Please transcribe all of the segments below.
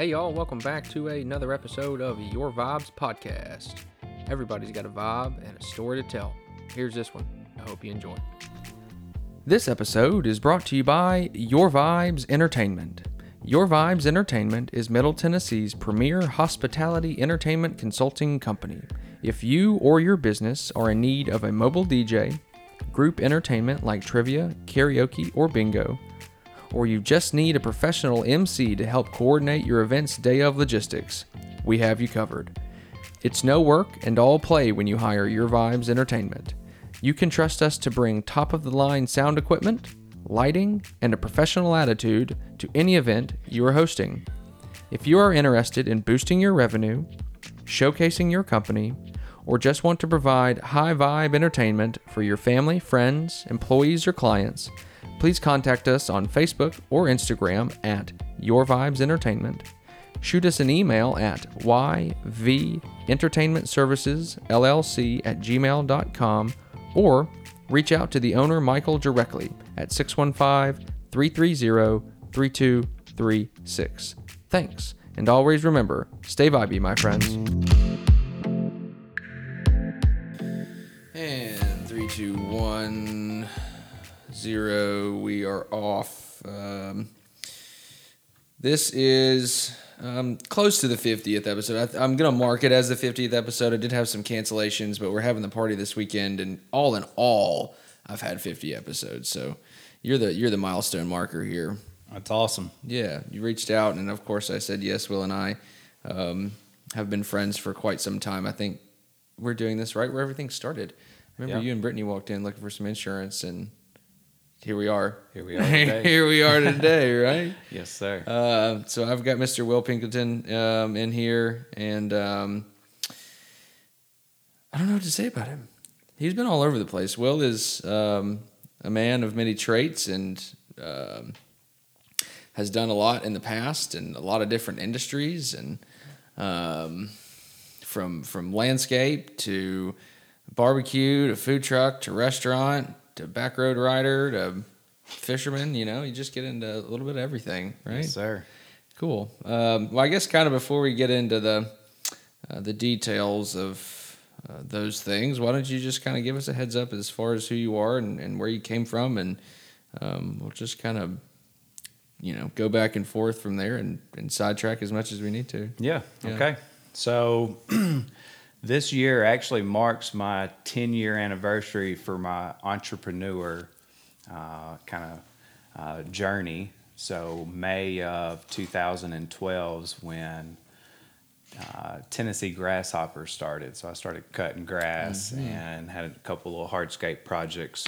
Hey, y'all, welcome back to another episode of Your Vibes Podcast. Everybody's got a vibe and a story to tell. Here's this one. I hope you enjoy. This episode is brought to you by Your Vibes Entertainment. Your Vibes Entertainment is Middle Tennessee's premier hospitality entertainment consulting company. If you or your business are in need of a mobile DJ, group entertainment like trivia, karaoke, or bingo, or you just need a professional MC to help coordinate your event's day of logistics, we have you covered. It's no work and all play when you hire Your Vibes Entertainment. You can trust us to bring top of the line sound equipment, lighting, and a professional attitude to any event you are hosting. If you are interested in boosting your revenue, showcasing your company, or just want to provide high vibe entertainment for your family, friends, employees, or clients, please contact us on Facebook or Instagram at Your Vibes Entertainment. Shoot us an email at yventertainmentservicesllc at gmail.com or reach out to the owner Michael directly at 615 330 3236. Thanks, and always remember stay vibey, my friends. And three, two, one, zero. We are off. Um, this is um, close to the 50th episode. I, I'm going to mark it as the 50th episode. I did have some cancellations, but we're having the party this weekend, and all in all, I've had 50 episodes. So you're the you're the milestone marker here. That's awesome. Yeah, you reached out, and of course, I said yes. Will and I um, have been friends for quite some time. I think we're doing this right where everything started. Remember, Yeah. you and Brittany walked in looking for some insurance, and here we are. Here we are today. here we are today, right? Yes, sir. Uh, so I've got Mr. Will Pinkerton um, in here, and um, I don't know what to say about him. He's been all over the place. Will is um, a man of many traits and um, has done a lot in the past and a lot of different industries, and um, from from landscape to barbecue to food truck to restaurant to back road rider to fisherman. You know, you just get into a little bit of everything, right? Yes, sir. Cool. Um, well, I guess kind of before we get into the uh, the details of uh, those things, why don't you just kind of give us a heads up as far as who you are and, and where you came from, and um, we'll just kind of you know go back and forth from there and, and sidetrack as much as we need to. Yeah. Yeah. Okay. So this year actually marks my 10 year anniversary for my entrepreneur uh, kind of uh, journey. So May of 2012 is when uh, Tennessee Grasshopper started. So I started cutting grass and had a couple little hardscape projects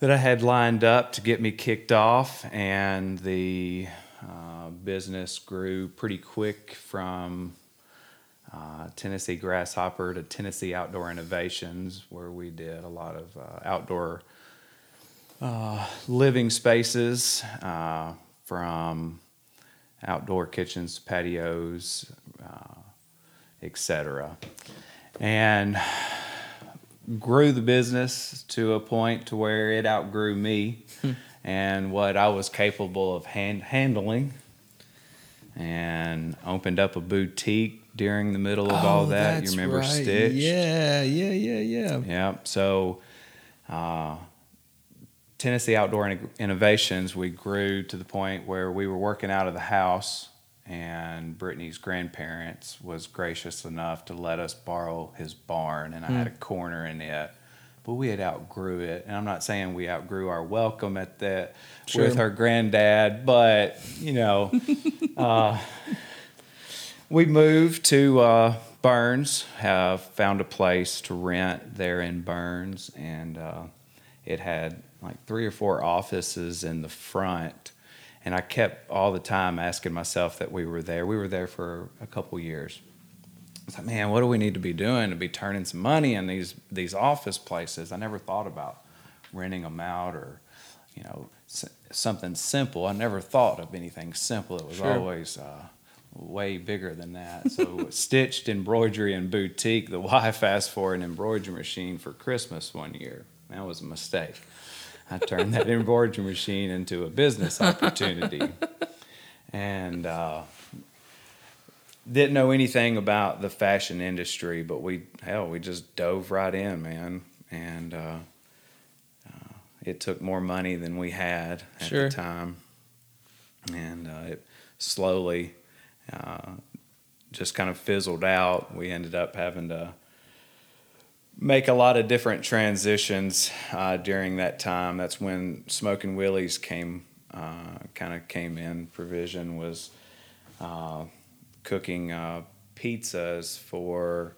that I had lined up to get me kicked off, and the uh, business grew pretty quick from uh, Tennessee Grasshopper to Tennessee Outdoor Innovations, where we did a lot of uh, outdoor uh, living spaces uh, from outdoor kitchens, patios, uh, etc. And grew the business to a point to where it outgrew me and what I was capable of hand- handling and opened up a boutique during the middle of all that. You remember Stitch? Oh, Yeah, yeah, yeah, yeah. Yeah. So, uh, Tennessee Outdoor Innovations, we grew to the point where we were working out of the house, and Brittany's grandparents was gracious enough to let us borrow his barn, and I had a corner in it. But we had outgrew it, and I'm not saying we outgrew our welcome at that Sure. with her granddad, but you know, uh, we moved to uh, Burns. Have found a place to rent there in Burns, and uh, it had like three or four offices in the front. And I kept all the time asking myself that we were there. We were there for a couple years. I was like, man, what do we need to be doing to be turning some money in these these office places? I never thought about renting them out or, you know, s- something simple. I never thought of anything simple. It was Sure. always uh, way bigger than that. So stitched embroidery and boutique. The wife asked for an embroidery machine for Christmas one year. That was a mistake. I turned that embroidery machine into a business opportunity. And uh, didn't know anything about the fashion industry, but we hell we just dove right in, man, and uh, uh, it took more money than we had at Sure. the time, and uh, it slowly uh, just kind of fizzled out. We ended up having to make a lot of different transitions uh, during that time. That's when Smoke N Willies came, uh, kind of came in. Provision was uh, cooking uh, pizzas for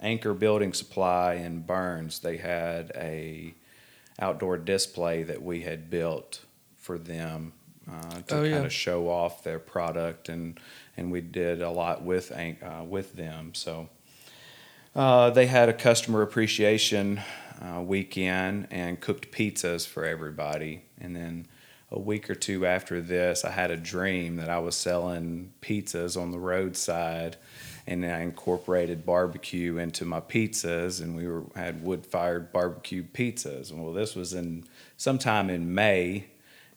Anchor Building Supply in Burns. They had a outdoor display that we had built for them uh, to Oh, kind yeah. of show off their product, and and we did a lot with uh, with them. So. Uh, they had a customer appreciation uh, weekend and cooked pizzas for everybody. And then a week or two after this, I had a dream that I was selling pizzas on the roadside, and I incorporated barbecue into my pizzas, and we were had wood fired barbecue pizzas. Well, this was in sometime in May.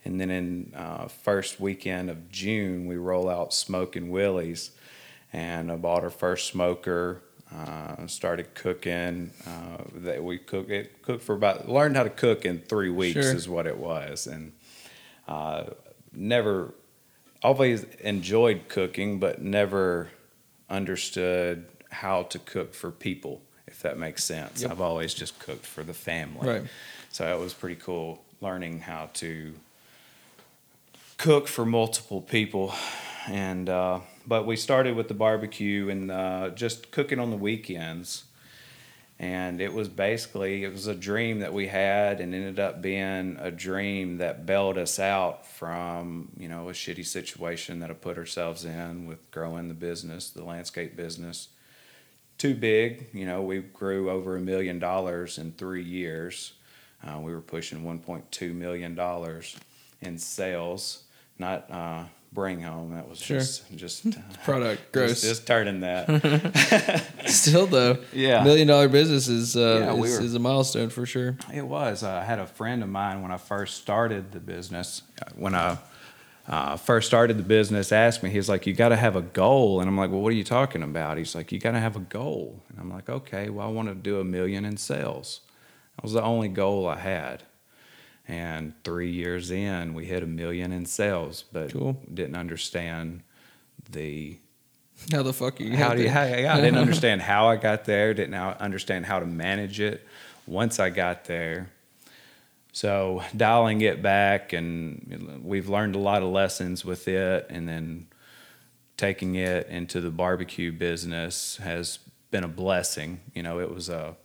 And then in uh, first weekend of June, we roll out Smoke N Willies, and I bought our first smoker. Uh, started cooking. Uh, that we cook it cooked for about learned how to cook in three weeks Sure. is what it was, and uh, never always enjoyed cooking, but never understood how to cook for people. If that makes sense, Yep. I've always just cooked for the family. Right. So it was pretty cool learning how to cook for multiple people, and uh, but we started with the barbecue and uh, just cooking on the weekends, and it was basically it was a dream that we had, and ended up being a dream that bailed us out from you know a shitty situation that I put ourselves in with growing the business, the landscape business. Too big, you know. We grew over a million dollars in three years. Uh, we were pushing 1.2 million dollars in sales, not uh, bring home. That was Sure. just just uh, Product just, gross. just turning that. Still though, Yeah. million dollar business is uh, Yeah, we is, were- is a milestone for sure. It was. Uh, I had a friend of mine when I first started the business. uh, When I uh, first started the business, asked me, he's like, "You got to have a goal," and I'm like, "Well, what are you talking about?" He's like, "You got to have a goal," and I'm like, "Okay, well, I want to do a million in sales." That was the only goal I had. And three years in, we hit a million in sales, but Cool. didn't understand the How the fuck you? how do you, how, yeah, I didn't understand how I got there. Didn't understand how to manage it once I got there. So dialing it back, and we've learned a lot of lessons with it, and then taking it into the barbecue business has been a blessing. You know, it was a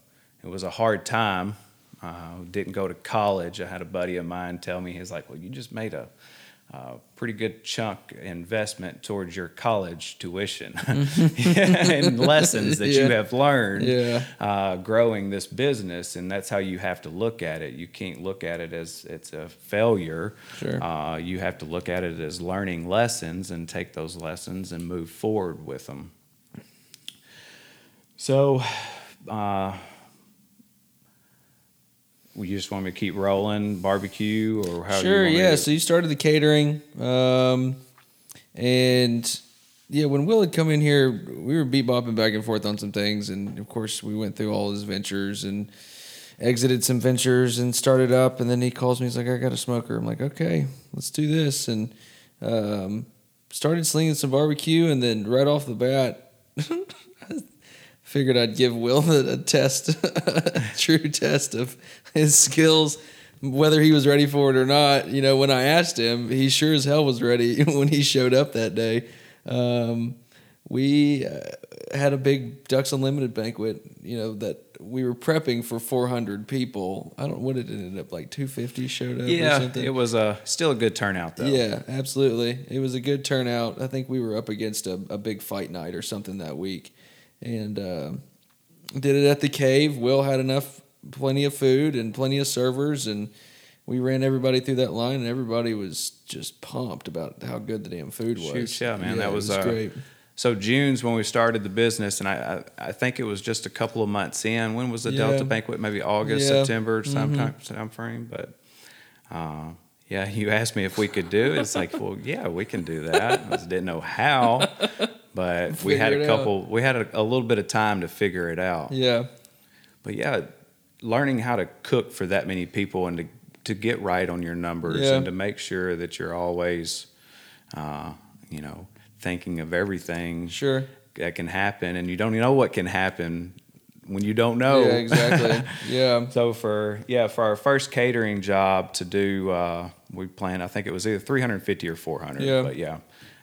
it was a hard time. Uh, didn't go to college. I had a buddy of mine tell me he's like, "Well, you just made a, uh pretty good chunk investment towards your college tuition and lessons that you have learned Yeah. uh, growing this business, and that's how you have to look at it. You can't look at it as it's a failure. Sure. Uh, you have to look at it as learning lessons and take those lessons and move forward with them. So, uh, you just want me to keep rolling barbecue, or how? Sure, yeah. So you started the catering, um, and yeah, when Will had come in here, we were beat bopping back and forth on some things, and of course, we went through all his ventures and exited some ventures and started up, and then he calls me. He's like, "I got a smoker." I'm like, "Okay, let's do this," and um, started slinging some barbecue, and then right off the bat. Figured I'd give Will a, a test, a true test of his skills, whether he was ready for it or not. You know, when I asked him, he sure as hell was ready when he showed up that day. Um, we uh, had a big Ducks Unlimited banquet. You know that we were prepping for 400 people. I don't what it ended up like 250 showed up. or yeah, something. it was a still a good turnout though. Yeah, absolutely. It was a good turnout. I think we were up against a, a big fight night or something that week, and uh, did it at the cave. Will had enough, plenty of food and plenty of servers, and we ran everybody through that line, and everybody was just pumped about how good the damn food was. Shoot, yeah, man, that it was, uh, great. So June's when we started the business, and I, I I think it was just a couple of months in. When was the Yeah. Delta banquet? Maybe August, Yeah. Mm-hmm. September, sometime time frame. But uh, yeah, you asked me if we could do it. It's like, well, yeah, we can do that. I just didn't know how, but we had a it out. couple. We had a, a little bit of time to figure it out. Yeah. But yeah, learning how to cook for that many people and to to get right on your numbers Yeah. and to make sure that you're always, uh, you know, thinking of everything Sure. that can happen, and you don't know what can happen when you don't know. Yeah, exactly. yeah. So for yeah, for our first catering job to do, uh, we planned. I think it was either 350 or 400. Yeah. But yeah,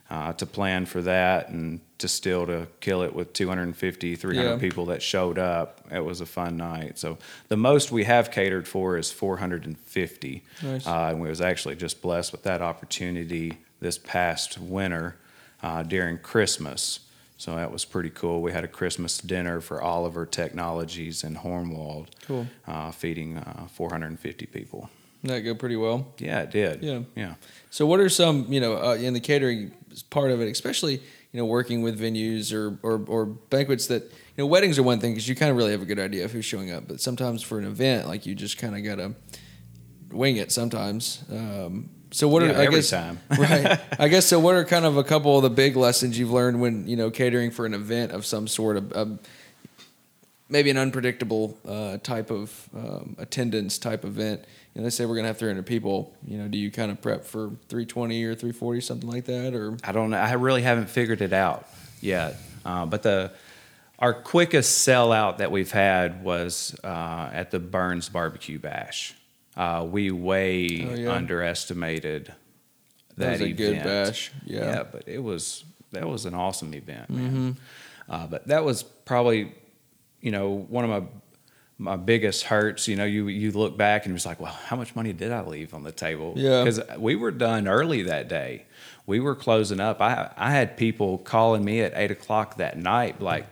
uh, to plan for that and to still to kill it with 250, 300 Yeah. people that showed up. It was a fun night. So the most we have catered for is 450. Nice. Uh, and we was actually just blessed with that opportunity this past winter uh, during Christmas. So that was pretty cool. We had a Christmas dinner for Oliver Technologies in Hohenwald, Cool. uh, feeding uh, 450 people. That go pretty well. Yeah, it did. Yeah. yeah. So, what are some, you know, uh, in the catering part of it, especially, you know, working with venues or, or, or banquets that, you know, weddings are one thing because you kind of really have a good idea of who's showing up. But sometimes for an event, like you just kind of got to wing it sometimes. Um, so, what Yeah, are, I every guess, time. right. I guess, so what are kind of a couple of the big lessons you've learned when, you know, catering for an event of some sort of, um, maybe an unpredictable uh, type of um, attendance type event. You know, let's say we're gonna have 300 people. You know, do you kind of prep for 320 or 340, something like that, or I don't know. I really haven't figured it out yet. Uh, but the our quickest sellout that we've had was uh, at the Burns Barbecue Bash. Uh, we way Oh, yeah. underestimated that, That was a event. good bash, yeah. Mm-hmm. yeah, but it was that was an awesome event, man. Uh, but that was probably, you know, one of my my biggest hurts. You know, you you look back and it's like, well, how much money did I leave on the table? Yeah. because we were done early that day. We were closing up. I I had people calling me at eight o'clock that night, like,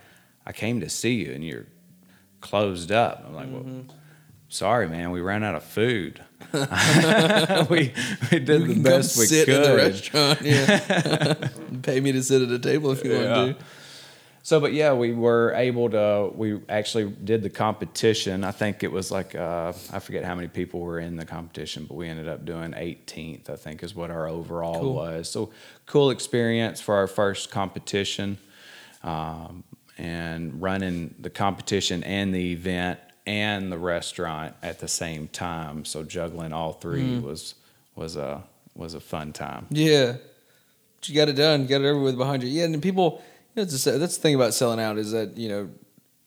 I came to see you and you're closed up. I'm like, Mm-hmm. well, sorry, man, we ran out of food. we we did the best we sit could. in the restaurant. Yeah, pay me to sit at a table if you Yeah. want to. So, but yeah, we were able to. We actually did the competition. I think it was like uh, I forget how many people were in the competition, but we ended up doing 18th. I think is what our overall Cool. was. So, cool experience for our first competition, um, and running the competition and the event and the restaurant at the same time. So juggling all three was was a was a fun time. Yeah, but you got it done. You got it over with behind you. Yeah, and people. Know, a, that's the thing about selling out is that you know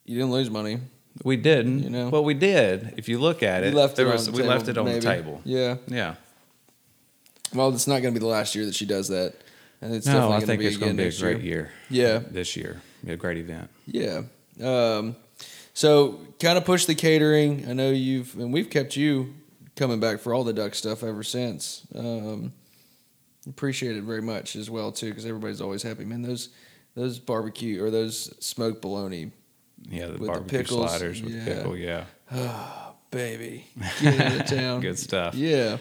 you didn't lose money. We didn't, You know? Well, we did. If you look at it, left there it was the we table, left it on maybe. the table. Yeah. Yeah. Well, it's not going to be the last year that she does that, and it's no, definitely I think be it's going to be a great year. year. Yeah, This year, be a great event. yeah. Um, so kind of push the catering. I know you've and we've kept you coming back for all the duck stuff ever since. Um, appreciate it very much as well too, because everybody's always happy. Man, those those barbecue or those smoked bologna, Yeah, the With the barbecue pickles, sliders with yeah. pickle. Yeah, Oh, baby, get into town. good stuff. Yeah.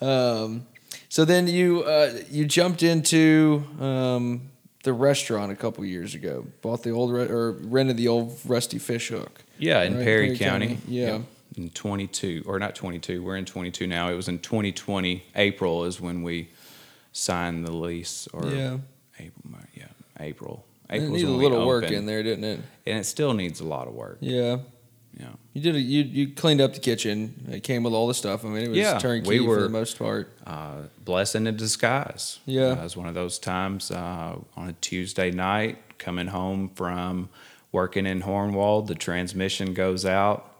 Um, so then you uh, you jumped into um, the restaurant a couple years ago. Bought the old re- or rented the old Rusty Fish Hook. Yeah, in Right, Perry, Perry County. County, yeah. Yep. In 22, or not 22, we're in 22 now. It was in 2020, April is when we signed the lease. Or Yeah. April, April. April needed a little work in there, didn't it? And it still needs a lot of work. Yeah. Yeah. You did. A, you you cleaned up the kitchen. It came with all the stuff. I mean, it was Yeah, turnkey we for were- the most part. uh, blessing in disguise. Yeah. Uh, it was one of those times uh, on a Tuesday night, coming home from working in Hohenwald, the transmission goes out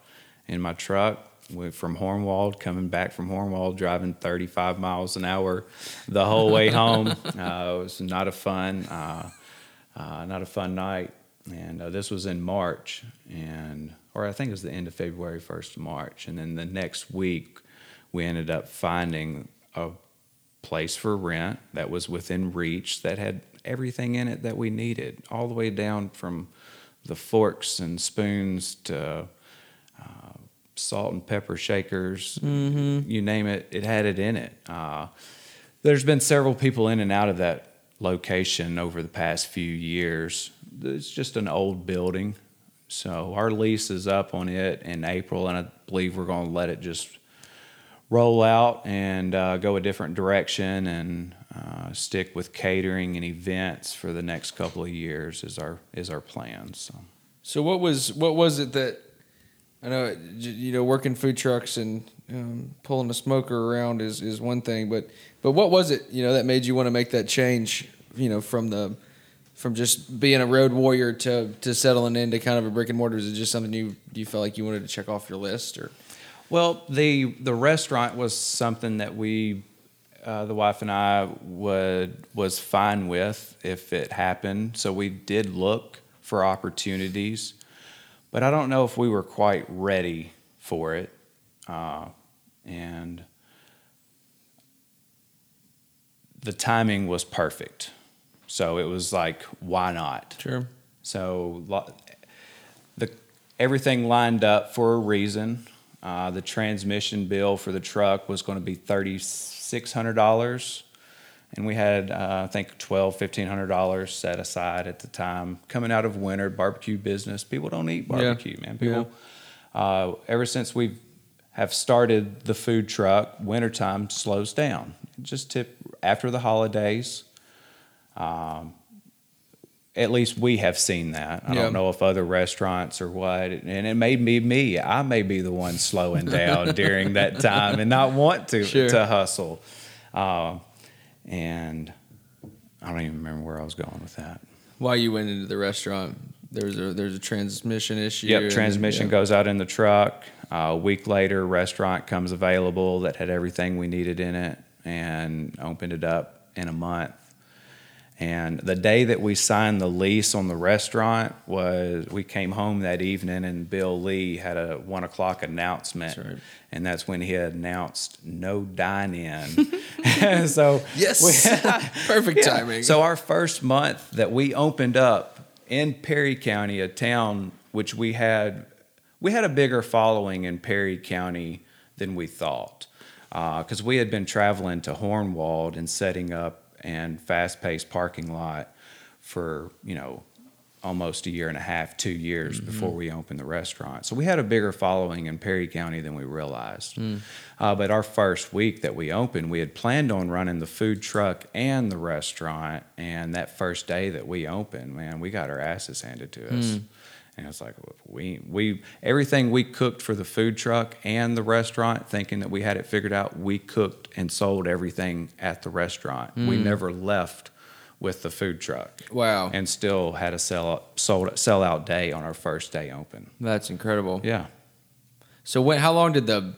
in my truck. From Hohenwald, coming back from Hohenwald, driving 35 miles an hour the whole way home. Uh, it was not a fun, uh, not a fun night. And uh, this was in March, and or I think it was the end of February, first of March. And then the next week, we ended up finding a place for rent that was within reach that had everything in it that we needed, all the way down from the forks and spoons to uh, salt and pepper shakers, you name it, it had it in it. Uh, there's been several people in and out of that location over the past few years. It's just an old building. So our lease is up on it in April, and I believe we're going to let it just roll out and uh, go a different direction and uh, stick with catering and events for the next couple of years is our is our plan. So. So what was what was it that I know you know working food trucks and um, pulling a smoker around is, is one thing, but but what was it you know that made you want to make that change? You know, from the from just being a road warrior to to settling into kind of a brick and mortar. Is it just something you you felt like you wanted to check off your list or? Well, the the restaurant was something that we, uh, the wife and I, would was fine with if it happened. So we did look for opportunities, but I don't know if we were quite ready for it. Uh, and the timing was perfect. So it was like, why not? Sure. So the everything lined up for a reason. Uh, the transmission bill for the truck was going to be thirty six hundred dollars and we had uh, I think twelve, fifteen hundred dollars set aside at the time. Coming out of winter barbecue business, people don't eat barbecue, yeah. man. People, yeah. uh, ever since we have started the food truck, wintertime slows down. Just tip after the holidays. Um, at least we have seen that. I yeah. don't know if other restaurants or what. And it may be me. I may be the one slowing down during that time and not want to sure. to hustle. Uh, and I don't even remember where I was going with that. Why you went into the restaurant? There's a there's a transmission issue. Yep, transmission yeah. goes out in the truck. Uh, a week later, restaurant comes available that had everything we needed in it, and opened it up in a month. And the day that we signed the lease on the restaurant was we came home that evening and Bill Lee had a one o'clock announcement. That's right. And that's when he had announced no dine in. so Yes. We, Perfect yeah. timing. So our first month that we opened up in Perry County, a town which we had we had a bigger following in Perry County than we thought. Because uh, we had been traveling to Hohenwald and setting up and fast paced parking lot for, you know, almost a year and a half, two years mm-hmm. before we opened the restaurant. So we had a bigger following in Perry County than we realized. Mm. Uh, but our first week that we opened, we had planned on running the food truck and the restaurant. And that first day that we opened, man, we got our asses handed to us. Mm. And it's like we we everything we cooked for the food truck and the restaurant, thinking that we had it figured out. We cooked and sold everything at the restaurant. Mm. We never left with the food truck. Wow! And still had a sell sold sellout day on our first day open. That's incredible. Yeah. So when? How long did the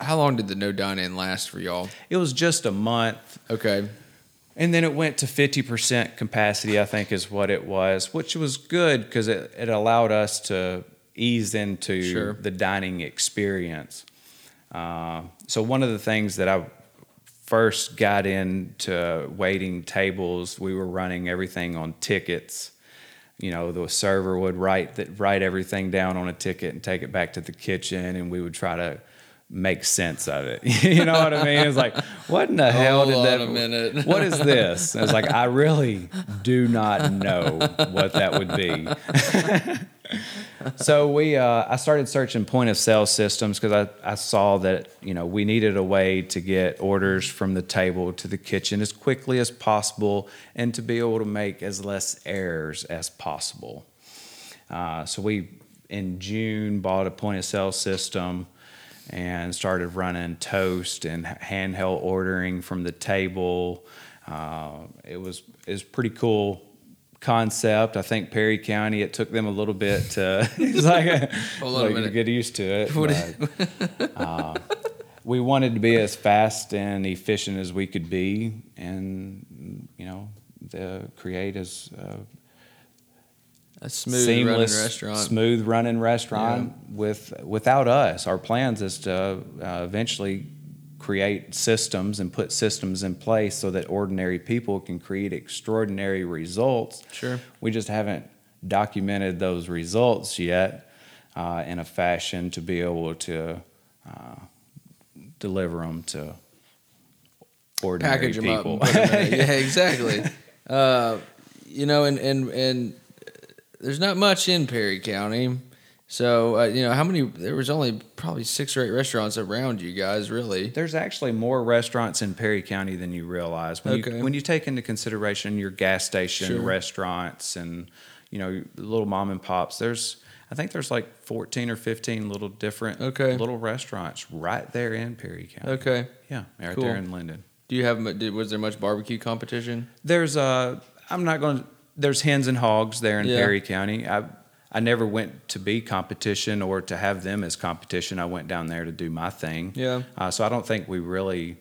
how long did the no dine in last for y'all? It was just a month. Okay. And then it went to 50% capacity, I think is what it was, which was good because it, it allowed us to ease into sure. the dining experience. Uh, so, one of the things that I first got into waiting tables, we were running everything on tickets. You know, the server would write that write everything down on a ticket and take it back to the kitchen, and we would try to make sense of it. you know what I mean? It's like, what in the hell did that? A minute. what is this? It's like, I really do not know what that would be. so we, uh, I started searching point of sale systems because I, I saw that you know we needed a way to get orders from the table to the kitchen as quickly as possible and to be able to make as less errors as possible. Uh, so we in June bought a point of sale system and started running toast and handheld ordering from the table. Uh, it was it was pretty cool concept. I think Perry County it took them a little bit to it's like, like to get used to it. But, uh, we wanted to be as fast and efficient as we could be, and you know, the create as uh, a smooth seamless, running restaurant. Smooth running restaurant yeah. with without us. Our plans is to uh, eventually create systems and put systems in place so that ordinary people can create extraordinary results. Sure. We just haven't documented those results yet uh, in a fashion to be able to uh, deliver them to ordinary Package people. Them up yeah, exactly. Uh, you know, and and and there's not much in Perry County. So uh, you know how many? There was only probably six or eight restaurants around you guys, really. There's actually more restaurants in Perry County than you realize. When Okay. you when you take into consideration your gas station Sure. restaurants and you know little mom and pops, there's I think there's like 14 or 15 little different Okay. little restaurants right there in Perry County. Okay. Yeah, right Cool. there in Linden. Do you have? was there much barbecue competition? There's uh I'm not going to there's hens and hogs there in Yeah. Perry County. I I never went to be competition or to have them as competition. I went down there to do my thing. Yeah. Uh, so I don't think we really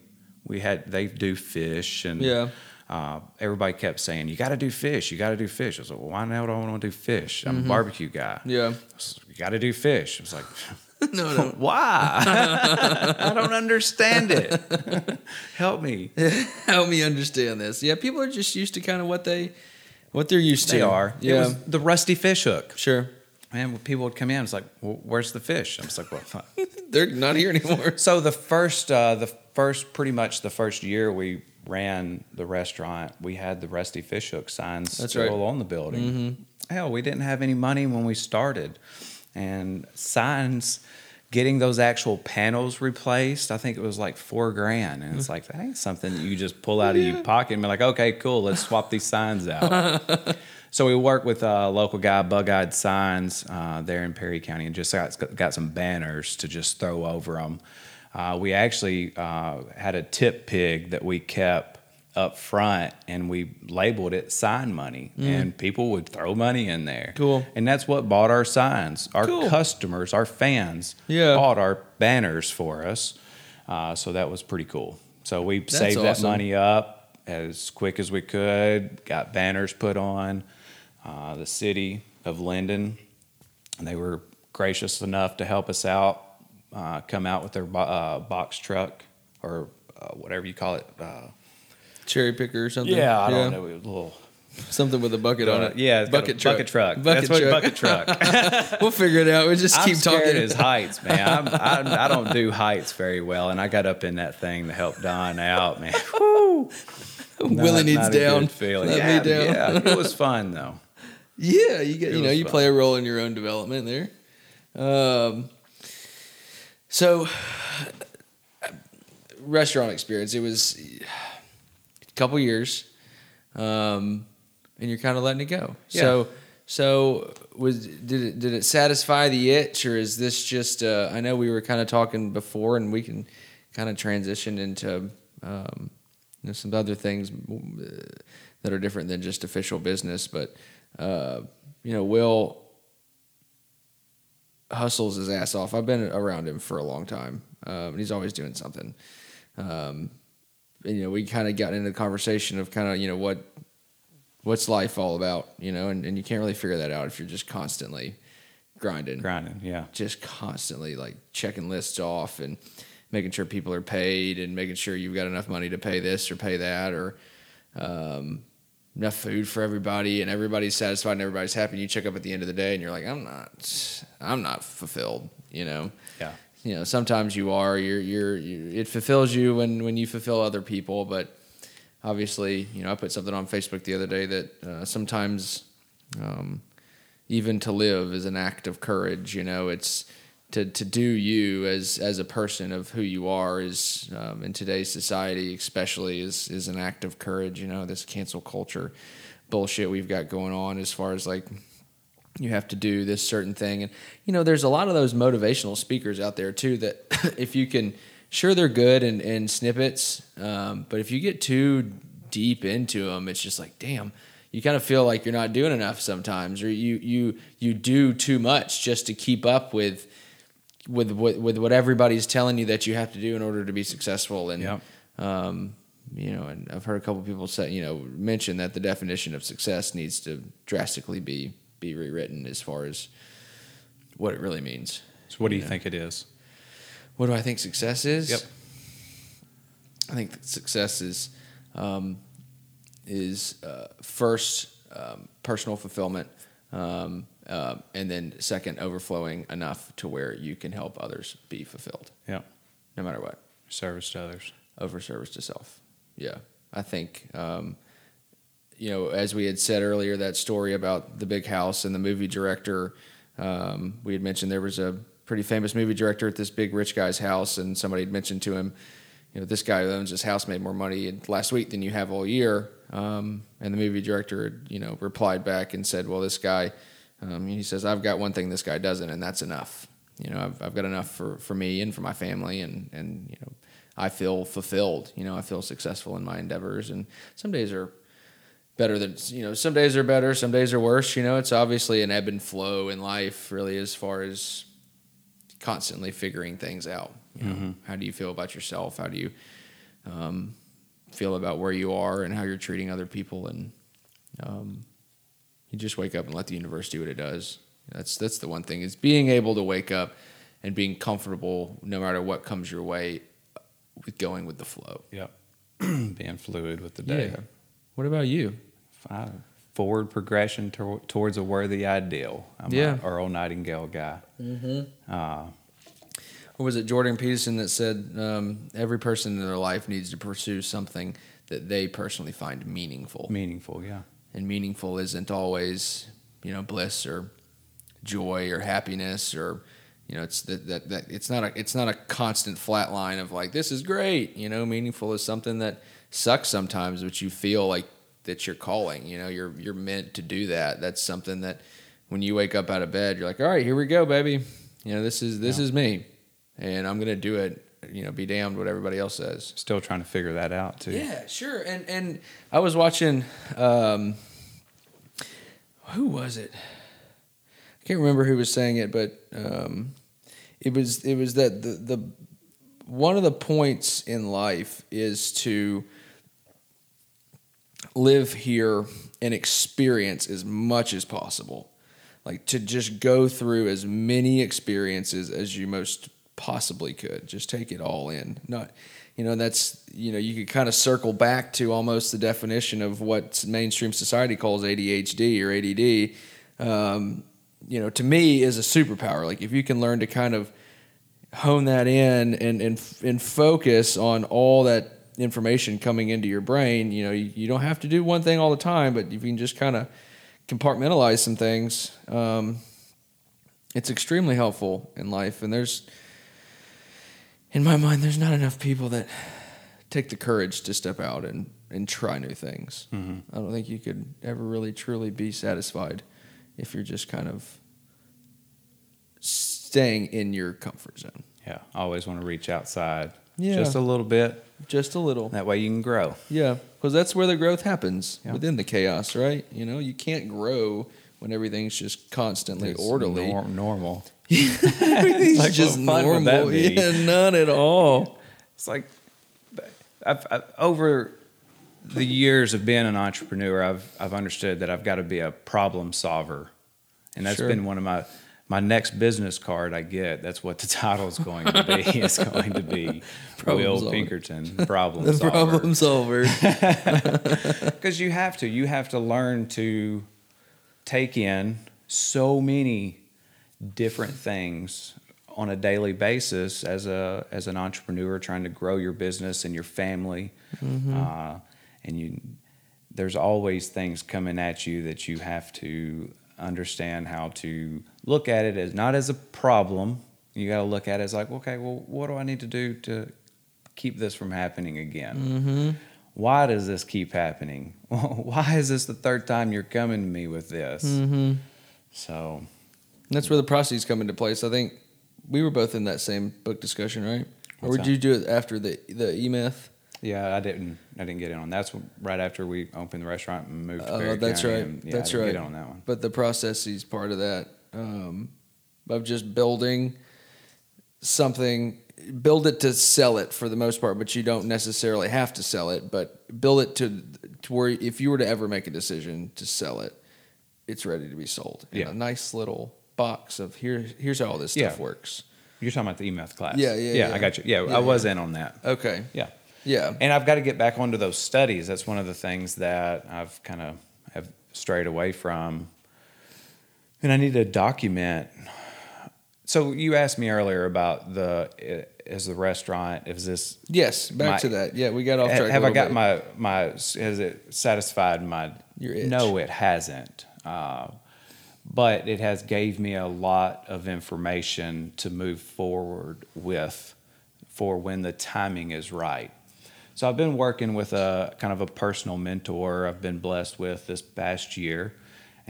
we had they do fish and Yeah. Uh, everybody kept saying you got to do fish, you got to do fish. I was like, well, why now do I want to do fish? Mm-hmm. I'm a barbecue guy. Yeah. Like, you got to do fish. I was like, no, no. why? I don't understand it. Help me. Help me understand this. Yeah, people are just used to kind of what they, what they're used They to. are. Yeah. It was the rusty fish hook. sure. Man, when people would come in, it's like, well, where's the fish? I was like, well, fuck. They're not here anymore. so the first, uh, the first, pretty much the first year we ran the restaurant, we had the rusty fish hook signs That's still right. Mm-hmm. on the building. Hell, we didn't have any money when we started, and signs. Getting those actual panels replaced, I think it was like four grand, and it's like that ain't something that you just pull out of your pocket and be like, okay, cool, let's swap these signs out. So we worked with a local guy, Bug Eyed Signs, uh, there in Perry County, and just got, got some banners to just throw over them. Uh, we actually uh, had a tip pig that we kept up front, and we labeled it sign money, and people would throw money in there. Mm. Cool. And that's what bought our signs. Our Cool. customers, our fans, Yeah. bought our banners for us. Uh, so that was pretty cool. So we saved that money up as quick as we could, got banners put on. Uh, the city of Linden, and they were gracious enough to help us out, uh, come out with their bo- uh, box truck or uh, whatever you call it. Cherry picker or something. yeah, I don't know. It was a little. Something with a bucket on it. yeah, it's got a bucket truck. Bucket truck. Bucket That's what truck. bucket truck. we'll figure it out. We'll just I'm keep scared talking. as heights, man. I'm, I, I don't do heights very well, and I got up in that thing to help Don out, man. Woo! Willie needs not down. feeling. Let yeah, me down. yeah, it was fun though. Yeah, you get It you know you fun. play a role in your own development there. Um, so restaurant experience. It was couple years, um, and you're kind of letting it go. Yeah. So so was did it did it satisfy the itch, or is this just? Uh, I know we were kind of talking before, and we can kind of transition into. Um, you know, some other things uh, that are different than just official business, but uh, you know, Will hustles his ass off. I've been around him for a long time, um, and he's always doing something. Um, you know, we kind of got into the conversation of kind of you know what what's life all about, you know, and, and you can't really figure that out if you're just constantly grinding, Grinding, yeah. just constantly like checking lists off and making sure people are paid and making sure you've got enough money to pay this or pay that or um, enough food for everybody and everybody's satisfied and everybody's happy. And you check up at the end of the day and you're like, I'm not, I'm not fulfilled. You know, Yeah. You know, sometimes you are. You're, you're, you it fulfills you when when you fulfill other people, but obviously, you know, I put something on Facebook the other day that uh, sometimes um, even to live is an act of courage. You know, it's to to do you as as a person of who you are is um, in today's society, especially is is an act of courage. You know, this cancel culture bullshit we've got going on as far as like you have to do this certain thing and you know there's a lot of those motivational speakers out there too that if you can sure they're good in, in snippets um, but if you get too deep into them it's just like damn you kind of feel like you're not doing enough sometimes or you you you do too much just to keep up with with with, with what everybody's telling you that you have to do in order to be successful and Yep. um, you know and i've heard a couple people say you know mention that the definition of success needs to drastically be be rewritten as far as what it really means So what do you Yeah. think it is? what do i think success is Yep. i think success is um, is uh, first um, personal fulfillment um, uh, and then second overflowing enough to where you can help others be fulfilled Yeah. no matter what Service to others. over service to self. Yeah, I think um, you know, as we had said earlier, that story about the big house and the movie director Um, we had mentioned there was a pretty famous movie director at this big rich guy's house, and somebody had mentioned to him, you know, this guy who owns this house made more money last week than you have all year. Um, and the movie director, you know, replied back and said, well, this guy, um, he says, I've got one thing this guy doesn't, and that's enough. You know, I've, I've got enough for, for me and for my family, and, and, you know, I feel fulfilled. You know, I feel successful in my endeavors, and some days are better than you know. Some days are better, some days are worse. You know, it's obviously an ebb and flow in life, really, as far as constantly figuring things out. You know, Mm-hmm. how do you feel about yourself? How do you um, feel about where you are and how you're treating other people? And um, you just wake up and let the universe do what it does. That's that's the one thing is being able to wake up and being comfortable no matter what comes your way with going with the flow. yeah Being fluid with the day. Yeah. What about you? Uh, forward progression to, towards a worthy ideal. I'm Yeah. a Earl Nightingale guy. Or was it Jordan Peterson that said um, every person in their life needs to pursue something that they personally find meaningful? Meaningful, yeah. And meaningful isn't always, you know, bliss or joy or happiness or, you know, it's that, that, that it's not a it's not a constant flat line of like this is great. You know, meaningful is something that sucks sometimes, but you feel like that you're calling. You know, you're you're meant to do that. That's something that when you wake up out of bed, you're like, all right, here we go, baby. You know, this is this is me, and I'm gonna do it. You know, be damned what everybody else says. Still trying to figure that out, too. Yeah, sure. And and I was watching. Um, who was it? I can't remember who was saying it, but um, it was it was that the the one of the points in life is to live here and experience as much as possible. Like to just go through as many experiences as you most possibly could. Just take it all in. Not you know, that's you know, you could kind of circle back to almost the definition of what mainstream society calls ADHD or ADD. Um, you know, to me is a superpower. Like if you can learn to kind of hone that in and and and focus on all that information coming into your brain. You know, you, you don't have to do one thing all the time, but if you can just kind of compartmentalize some things, um, it's extremely helpful in life. And there's, in my mind, there's not enough people that take the courage to step out and and try new things. I don't think you could ever really truly be satisfied if you're just kind of staying in your comfort zone. Yeah. I always want to reach outside Yeah. just a little bit. Just a little. That way you can grow. Yeah, because that's where the growth happens Yeah. within the chaos, right? You know, you can't grow when everything's just constantly It's orderly. nor- normal. Everything's Like, just what fun would that normal. Yeah, none at all. It's like I've, I've, over the years of being an entrepreneur, I've I've understood that I've got to be a problem solver, and that's Sure. been one of my my next business card I get. That's what the title is going to be. it's going to be Problem Will solver. Pinkerton, problem The solver. problem solver. Because you have to, you have to learn to take in so many different things on a daily basis as a as an entrepreneur trying to grow your business and your family, uh, and you there's always things coming at you that you have to understand how to look at it as not as a problem. You got to look at it as like, okay, well, what do I need to do to keep this from happening again? Why does this keep happening? Why is this the third time you're coming to me with this? mm-hmm. So, That's where the processes come into place. I think we were both in that same book discussion, right? or that? you do it after the the E myth? yeah, I didn't, I didn't get in on. That's right after we opened the restaurant and moved to Oh, Perry that's County, right. and, yeah, that's right. Get on that one. But the processes part of that um, of just building something, build it to sell it for the most part, but you don't necessarily have to sell it. But build it to to where if you were to ever make a decision to sell it, it's ready to be sold. In Yeah. a nice little box of here. Here's how all this stuff Yeah. works. You're talking about the E-Myth class. Yeah, yeah, yeah. I got you. Yeah, Yeah, I was yeah. in on that. Okay. Yeah. Yeah. And I've got to get back onto those studies. That's one of the things that I've kind of have strayed away from. And I need to document. So you asked me earlier about the is the restaurant is this Yes. Back My- to that. Yeah, we got off track. Have I got bit. my my? Has it satisfied my? Your itch. No, it hasn't. Uh, but it has gave me a lot of information to move forward with for when the timing is right. So I've been working with a kind of a personal mentor I've been blessed with this past year.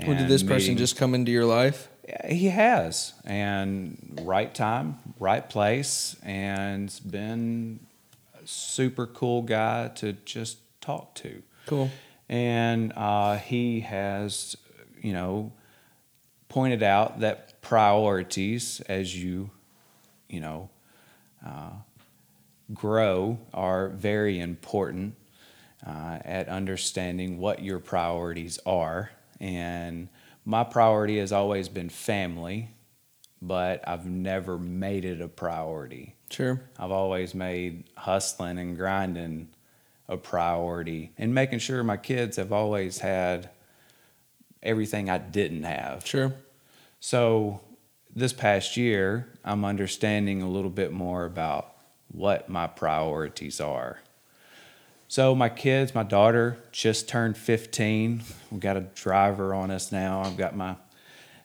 Well, did this person meeting- just come into your life? he has, and right time, right place, and been a super cool guy to just talk to. Cool. And uh, he has, you know, pointed out that priorities as you, you know, uh, grow are very important uh, at understanding what your priorities are. And my priority has always been family, but I've never made it a priority. Sure. I've always made hustling and grinding a priority and making sure my kids have always had everything I didn't have. Sure. So this past year, I'm understanding a little bit more about what my priorities are. So my kids, my daughter just turned 15. We've got a driver on us now. I've got my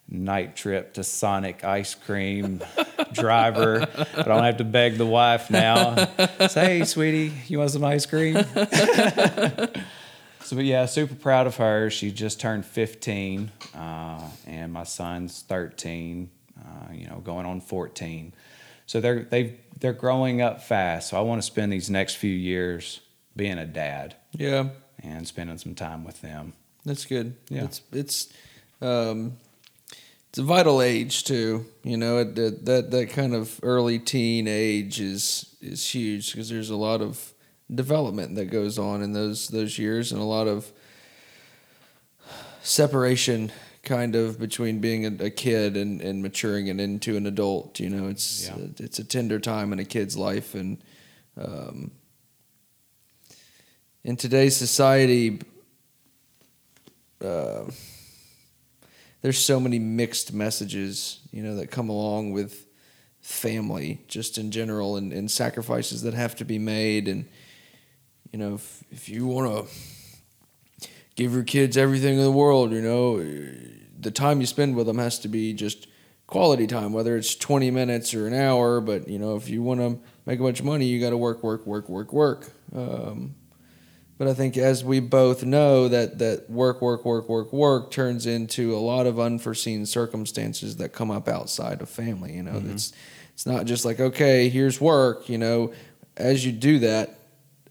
night trip to Sonic ice cream driver. But I don't have to beg the wife now. Say, hey, sweetie, you want some ice cream? So, but yeah, super proud of her. She just turned 15, uh, and my son's 13. Uh, you know, going on 14. So they're they they're growing up fast. So I want to spend these next few years being a dad Yeah. and spending some time with them. That's good. Yeah. It's it's um it's a vital age too. You know, it, that that that kind of early teen age is is huge because there's a lot of development that goes on in those those years and a lot of separation kind of between being a, a kid and, and maturing and into an adult you know it's Yeah. it's a tender time in a kid's life and um, in today's society uh, there's so many mixed messages, you know, that come along with family just in general and, and sacrifices that have to be made. And, you know, if, if you want to give your kids everything in the world, you know, the time you spend with them has to be just quality time, whether it's 20 minutes or an hour. But, you know, if you want to make a bunch of money, you got to work, work, work, work, work. Um, but I think as we both know that that work, work, work, work, work turns into a lot of unforeseen circumstances that come up outside of family. You know, it's it's not just like okay, here's work. You know, as you do that,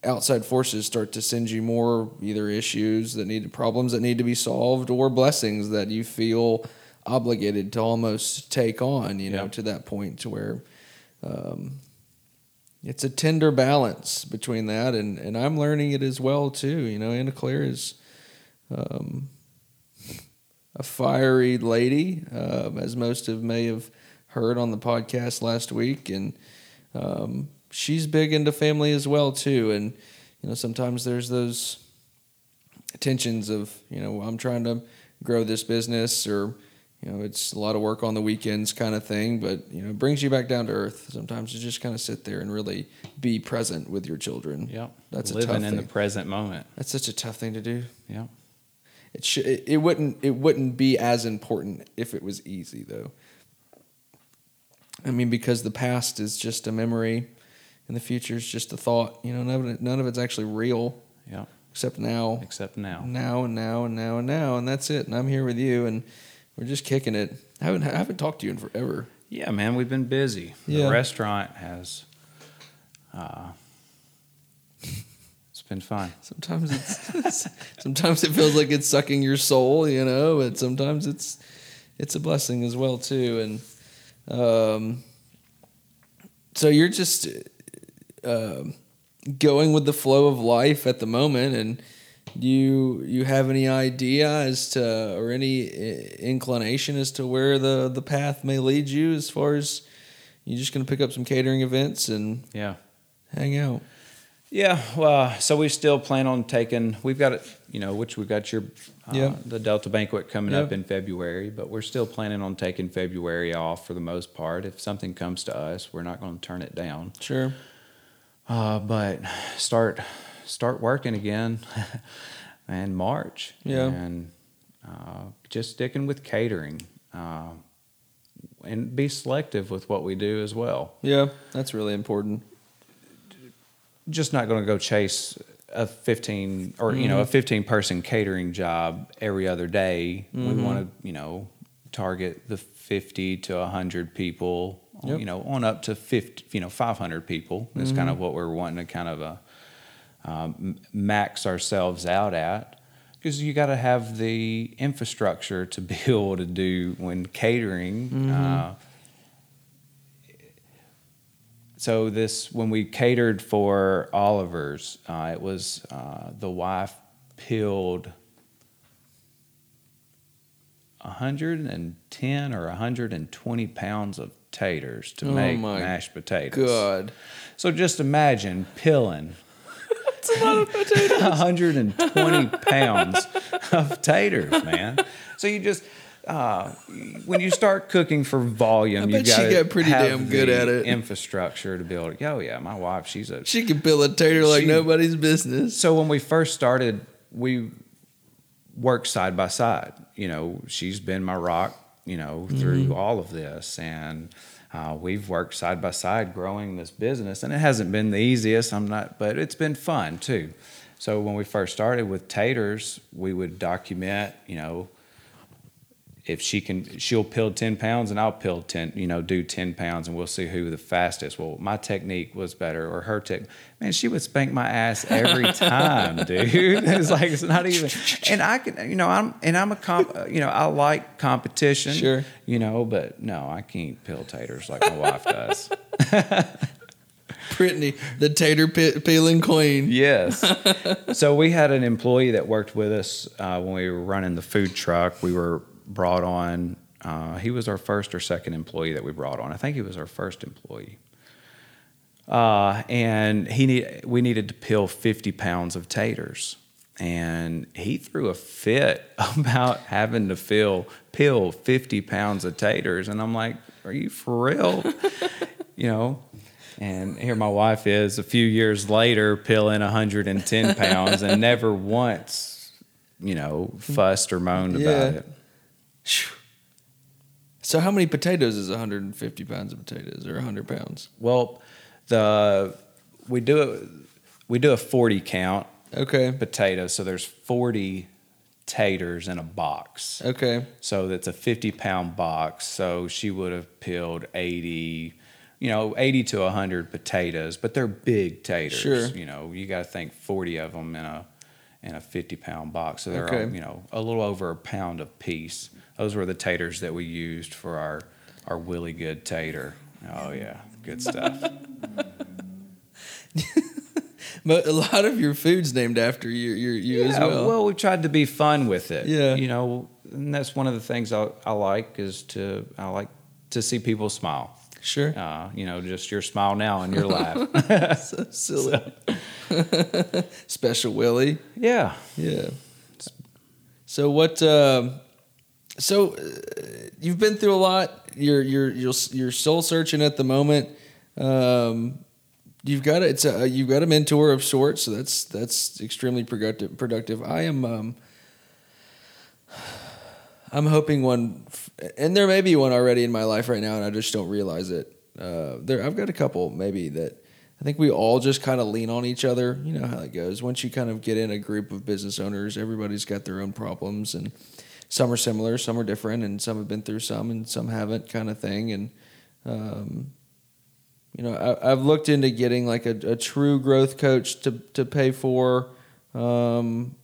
outside forces start to send you more either issues that need problems that need to be solved or blessings that you feel obligated to almost take on. You know, Yeah. to that point to where. Um, it's a tender balance between that and, and I'm learning it as well too. You know, Anna Claire is um, a fiery lady, um, as most of may have heard on the podcast last week, and um, she's big into family as well too. And you know, sometimes there's those tensions of you know I'm trying to grow this business or you know it's a lot of work on the weekends kind of thing but you know it brings you back down to earth. Sometimes to just kind of sit there and really be present with your children. Yeah, That's a living in thing. the present moment. that's such a tough thing to do. Yeah, it should it, it wouldn't it wouldn't be as important if it was easy though. I mean because the past is just a memory and the future is just a thought. You know none of, it, none of it's actually real. Yeah, except now. Except now. now and now and now and now and that's it and i'm here with you and we're just kicking it i haven't, I haven't talked to you in forever Yeah, man, we've been busy. Yeah. The restaurant has. Uh, it's been fun. sometimes it's sometimes it feels like it's sucking your soul you know but sometimes it's it's a blessing as well too and um so you're just um going with the flow of life at the moment and do you you have any idea as to or any inclination as to where the the path may lead you as far as you're just going to pick up some catering events and Yeah. hang out Yeah, well, so we still plan on taking. We've got it, you know, which we've got your uh, Yeah. the Delta banquet coming up in February, but we're still planning on taking February off for the most part. If something comes to us, we're not going to turn it down. sure Uh, but start start working again in March. Yeah. and uh, just sticking with catering uh, and be selective with what we do as well. Yeah, that's really important. Just not going to go chase a 15 or you know a 15 person catering job every other day. We want to you know target the 50 to 100 people. Yep. You know, on up to 50, you know, 500 people is kind of what we're wanting to kind of uh, um, max ourselves out at because you got to have the infrastructure to be able to do when catering. Uh, so this when we catered for Oliver's, uh, it was uh, the wife peeled 110 or 120 pounds of taters to Oh make mashed potatoes. God. So just imagine peeling That's a lot of potatoes. 120 pounds of taters, man. So you just uh, when you start cooking for volume, you got got pretty damn good at it. Infrastructure to build. Oh yeah, my wife, she's a. She can peel a tater like She- nobody's business. So when we first started, we worked side by side. You know, she's been my rock. You know, through Mm-hmm. all of this, and uh, we've worked side by side growing this business, and it hasn't been the easiest. I'm not, but it's been fun too. So when we first started with taters, we would document. You know, if she can, she'll peel 10 pounds and I'll peel 10, you know, do 10 pounds and we'll see who the fastest. Well, my technique was better or her tech. Man, she would spank my ass every time, dude. It's like, it's not even, and I can, you know, I'm, and I'm a comp, you know, I like competition, Sure. you know, but no, I can't peel taters like my wife does. Brittany, the tater pe- peeling queen. Yes. so we had an employee that worked with us uh, when we were running the food truck. We were brought on. Uh, he was our first or second employee that we brought on. I think he was our first employee. Uh, and he need, we needed to peel 50 pounds of taters. And he threw a fit about having to peel, peel 50 pounds of taters. And I'm like, are you for real? you know, and here my wife is a few years later peeling 110 pounds and never once, you know, fussed or moaned Yeah. about it. So how many potatoes is 150 pounds of potatoes or 100 pounds? Well, the we do it we do a 40 count Okay. potatoes, so there's 40 taters in a box. Okay. So that's a 50 pound box. So she would have peeled 80, you know, 80 to 100 potatoes, but they're big taters. Sure. You know, you got to think 40 of them in a in a 50 pound box. So they're, Okay. all, you know, a little over a pound a piece. Those were the taters that we used for our, our Willy Good tater. Oh, yeah. Good stuff. But a lot of your food's named after you, you, you as Yeah, well. we tried to be fun with it. Yeah. You know, and that's one of the things I, I like is to, I like to see people smile. Sure. Uh, you know, just your smile now and your laugh. so silly. Special Willie. yeah. Yeah. So what? Um, so uh, you've been through a lot. You're you're you're you're soul searching at the moment. Um, you've got a, it's a you've got a mentor of sorts. So that's that's extremely productive. Productive. I am. Um, I'm hoping one, and there may be one already in my life right now, and I just don't realize it. Uh, there, I've got a couple maybe that I think we all just kind of lean on each other. You know how it goes. Once you kind of get in a group of business owners, everybody's got their own problems, and some are similar, some are different, and some have been through some, and some haven't, kind of thing. And um, you know, I, I've looked into getting like a, a true growth coach to to pay for. Um,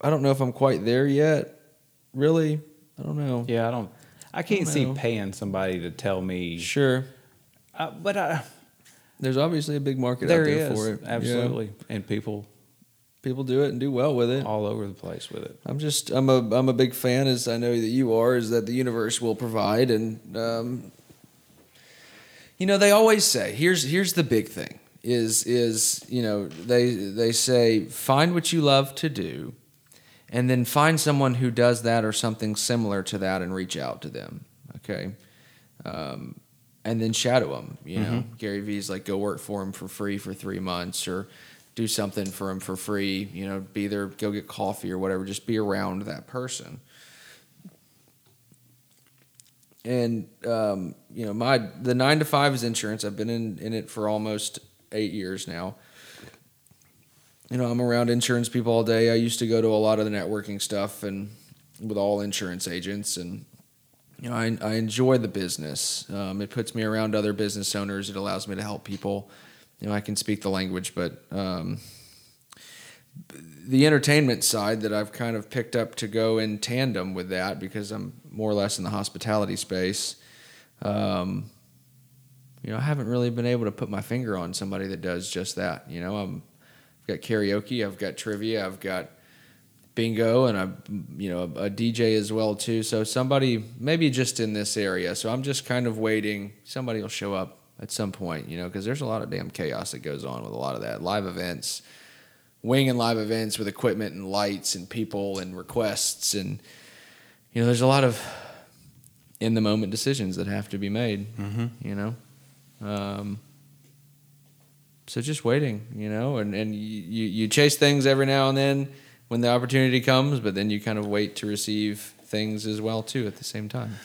I don't know if I'm quite there yet. Really, I don't know. Yeah. I don't, I can't don't see know. paying somebody to tell me, Sure, uh, but I, there's obviously a big market there out there is for it. Yeah. absolutely, and people people do it and do well with it. all over the place with it. I'm just I'm a I'm a big fan, as I know that you are, is that the universe will provide, and um, you know they always say here's here's the big thing is is you know they they say find what you love to do, and then find someone who does that or something similar to that and reach out to them. Okay. Um, and then shadow them. You know, Gary Vee's like go work for him for free for three months, or do something for them for free. You know, be there, go get coffee or whatever. Just be around that person. And um, you know, my the nine to five is insurance. I've been in in it for almost eight years now. You know, I'm around insurance people all day. I used to go to a lot of the networking stuff and with all insurance agents and you know, I, I enjoy the business. Um, it puts me around other business owners. It allows me to help people. You know, I can speak the language, but um, the entertainment side that I've kind of picked up to go in tandem with that because I'm more or less in the hospitality space. Um, you know, I haven't really been able to put my finger on somebody that does just that. You know, I'm, I've got karaoke, I've got trivia, I've got bingo and a you know a, DJ as well too. So somebody maybe just in this area. So I'm just kind of waiting. Somebody will show up at some point, you know, because there's a lot of damn chaos that goes on with a lot of that live events, wing and live events with equipment and lights and people and requests and you know there's a lot of in the moment decisions that have to be made. Mm-hmm. You know. Um, so just waiting, you know, and, and you, you chase things every now and then when the opportunity comes, but then you kind of wait to receive things as well too at the same time.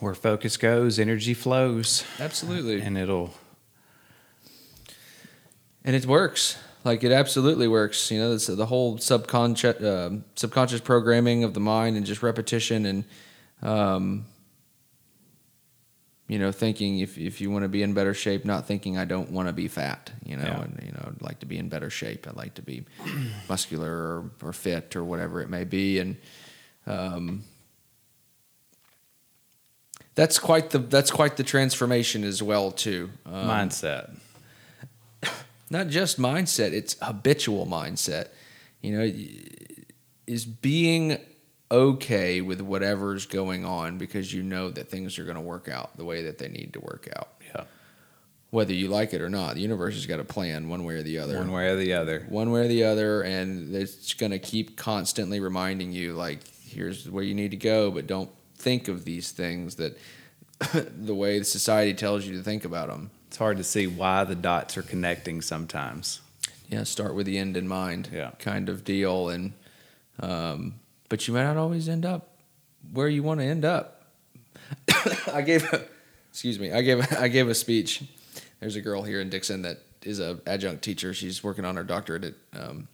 Where focus goes, energy flows. Absolutely. And it'll and it works. Like it absolutely works. You know, it's the whole subconscious uh, subconscious programming of the mind and just repetition and um, you know, thinking if, if you want to be in better shape, not thinking I don't want to be fat, you know, Yeah. and, you know, I'd like to be in better shape. I'd like to be muscular or, or fit or whatever it may be. And, um, that's quite the, that's quite the transformation as well too. Um, mindset. not just mindset, it's habitual mindset. You know, is being okay with whatever's going on because you know that things are going to work out the way that they need to work out. Yeah. Whether you like it or not, the universe has got a plan one way or the other. One way or the other. One way or the other, and it's going to keep constantly reminding you, like, here's where you need to go, but don't think of these things that the way society tells you to think about them. It's hard to see why the dots are connecting sometimes. yeah, start with the end in mind, Yeah. kind of deal, and um, but you might not always end up where you want to end up. I gave, a, excuse me, I gave I gave a speech. There's a girl here in Dickson that is a adjunct teacher. She's working on her doctorate at um,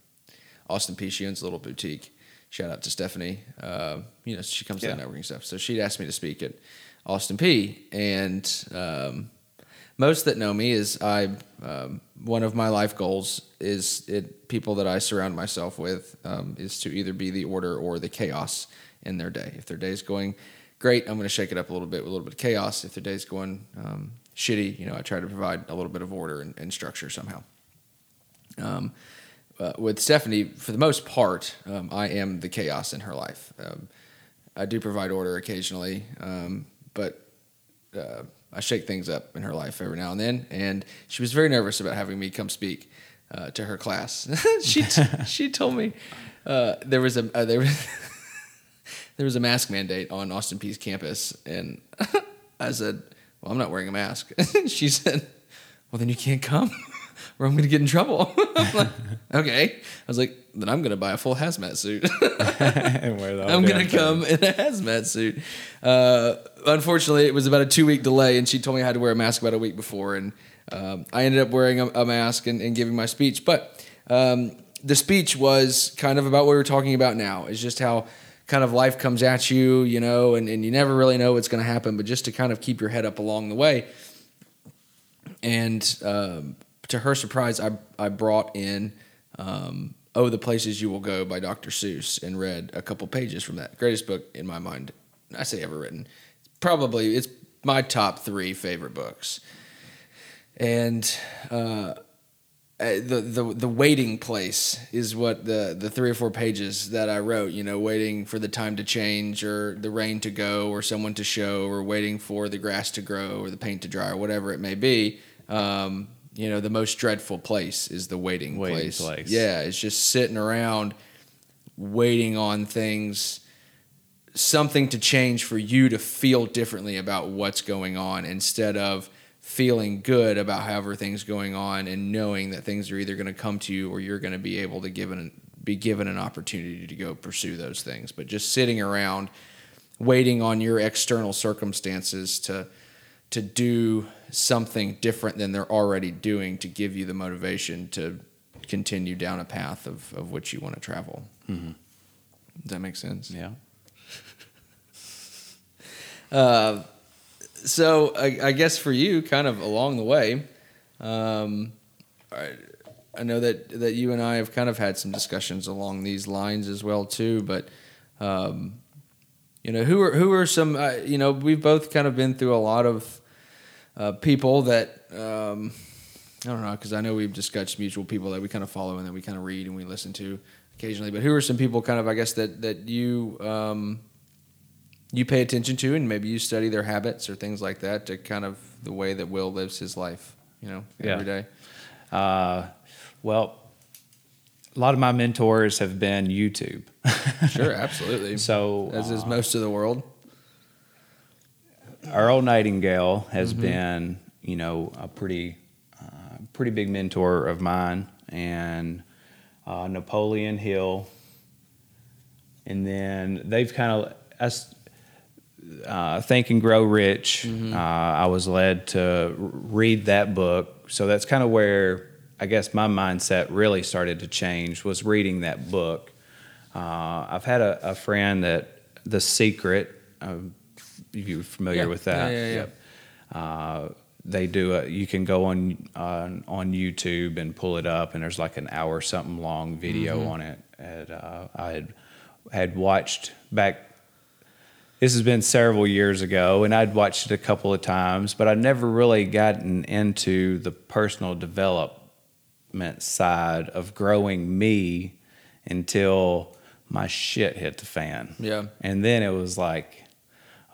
Austin Peay. Little boutique. Shout out to Stephanie. Uh, you know, she comes to the networking stuff. So she'd asked me to speak at Austin Peay. And um, most that know me is I um, one of my life goals is it people that I surround myself with um, is to either be the order or the chaos in their day. If their day's going great, I'm going to shake it up a little bit with a little bit of chaos. If their day's going um, shitty, you know, I try to provide a little bit of order and, and structure somehow. Uh, with Stephanie, for the most part, um, I am the chaos in her life. Um, I do provide order occasionally, um, but uh, I shake things up in her life every now and then. And she was very nervous about having me come speak uh, to her class. she t- she told me uh, there was a uh, there was there was a mask mandate on Austin Peay's campus, and I said, "Well, I'm not wearing a mask." she said, "Well, then you can't come." Or I'm going to get in trouble. Like, okay. I was like, then I'm going to buy a full hazmat suit. and wear whole I'm gonna come in a hazmat suit. Uh, unfortunately, it was about a two week delay, and she told me I had to wear a mask about a week before, and um, I ended up wearing a, a mask and, and giving my speech. But um, the speech was kind of about what we're talking about now. Is just how kind of life comes at you, you know, and, and you never really know what's going to happen, but just to kind of keep your head up along the way. And um, to her surprise, I I brought in. Um, Oh, the Places You Will Go by Dr. Seuss and read a couple pages from that. Greatest book in my mind, I say ever written. Probably, it's my top three favorite books. And uh, the, the the waiting place is what the the three or four pages that I wrote. You know, waiting for the time to change, or the rain to go, or someone to show, or waiting for the grass to grow, or the paint to dry, or whatever it may be. Um, you know, the most dreadful place is the waiting, Waiting place. place. Yeah, it's just sitting around waiting on things something to change for you to feel differently about what's going on instead of feeling good about how everything's going on and knowing that things are either going to come to you or you're going to be able to give an, be given an opportunity to go pursue those things. But just sitting around waiting on your external circumstances to to do something different than they're already doing to give you the motivation to continue down a path of, of which you want to travel. Mm-hmm. Does that make sense? Yeah. Uh, so I, I, guess for you, kind of along the way, um, I, I, know that that you and I have kind of had some discussions along these lines as well too. But um, you know, who are who are some? Uh, you know, we've both kind of been through a lot of uh, people that um, I don't know because I know we've discussed mutual people that we kind of follow and that we kind of read and we listen to occasionally. But who are some people kind of I guess that that you um, you pay attention to and maybe you study their habits or things like that to kind of the way that Will lives his life, you know, every yeah. day. Uh, well, a lot of my mentors have been YouTube. sure, absolutely. So as is uh, most of the world. Earl Nightingale has mm-hmm. been, you know, a pretty, uh, pretty big mentor of mine, and uh, Napoleon Hill, and then they've kind of us. Uh, Think and Grow Rich. Mm-hmm. Uh, I was led to read that book, so that's kind of where I guess my mindset really started to change. Was reading that book. Uh, I've had a, a, friend that The Secret. Um, you familiar yeah. with that? Yeah, yeah, yeah. Uh, they do a, you can go on, on on YouTube and pull it up, and there's like an hour something long video mm-hmm. on it. And uh, I had had watched back. This has been several years ago, and I'd watched it a couple of times, but I'd never really gotten into the personal development side of growing me until my shit hit the fan. Yeah, and then it was like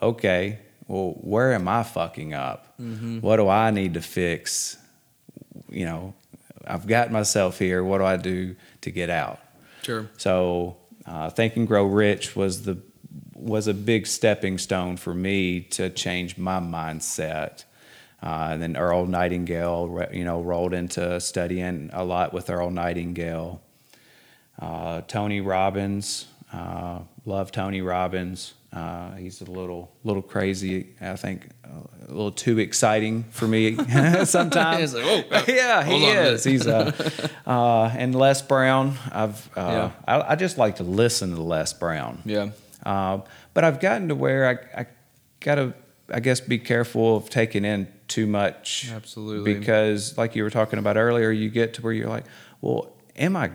okay, well, where am I fucking up? Mm-hmm. What do I need to fix? You know, I've got myself here. What do I do to get out? Sure. So, uh, Think and Grow Rich was the was a big stepping stone for me to change my mindset. Uh, and then Earl Nightingale, you know, rolled into studying a lot with Earl Nightingale. Uh, Tony Robbins, uh, love Tony Robbins. Uh, he's a little little crazy. I think a little too exciting for me sometimes. like, oh, yeah, he is. He's uh, uh, and Les Brown. I've uh, yeah. I, I, just like to listen to Les Brown. Yeah. Uh, but I've gotten to where I, I gotta I guess be careful of taking in too much. Absolutely. Because like you were talking about earlier, you get to where you're like, well, am I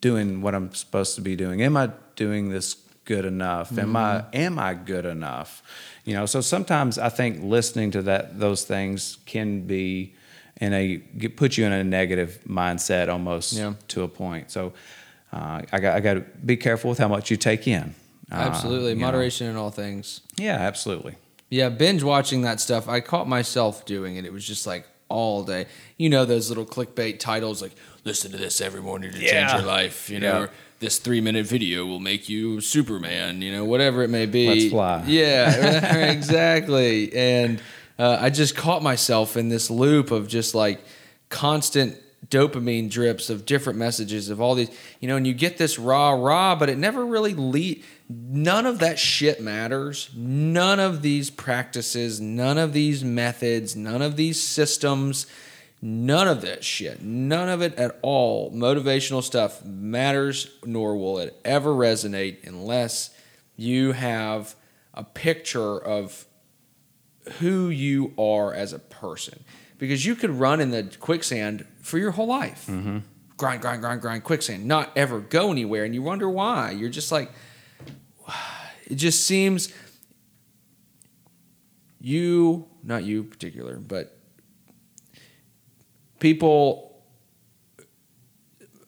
doing what I'm supposed to be doing? Am I doing this good enough? Mm-hmm. Am I mm-hmm. am I good enough? You know, so sometimes I think listening to that those things can be in a put you in a negative mindset almost yeah. to a point. So uh, I got I got to be careful with how much you take in. Uh, absolutely, moderation know. in all things. Yeah, absolutely. Yeah, binge watching that stuff. I caught myself doing it. It was just like all day. You know those little clickbait titles like "Listen to this every morning to yeah. change your life." You know, yeah this three minute video will make you Superman, you know, whatever it may be. Let's fly. Yeah, exactly. And uh, I just caught myself in this loop of just like constant dopamine drips of different messages of all these, you know, and you get this rah rah, but it never really lead. None of that shit matters. None of these practices, none of these methods, none of these systems None of that shit, none of it at all, motivational stuff matters, nor will it ever resonate unless you have a picture of who you are as a person. Because you could run in the quicksand for your whole life. Mm-hmm. Grind, grind, grind, grind, quicksand, not ever go anywhere. And you wonder why. You're just like, it just seems you, not you particular, but people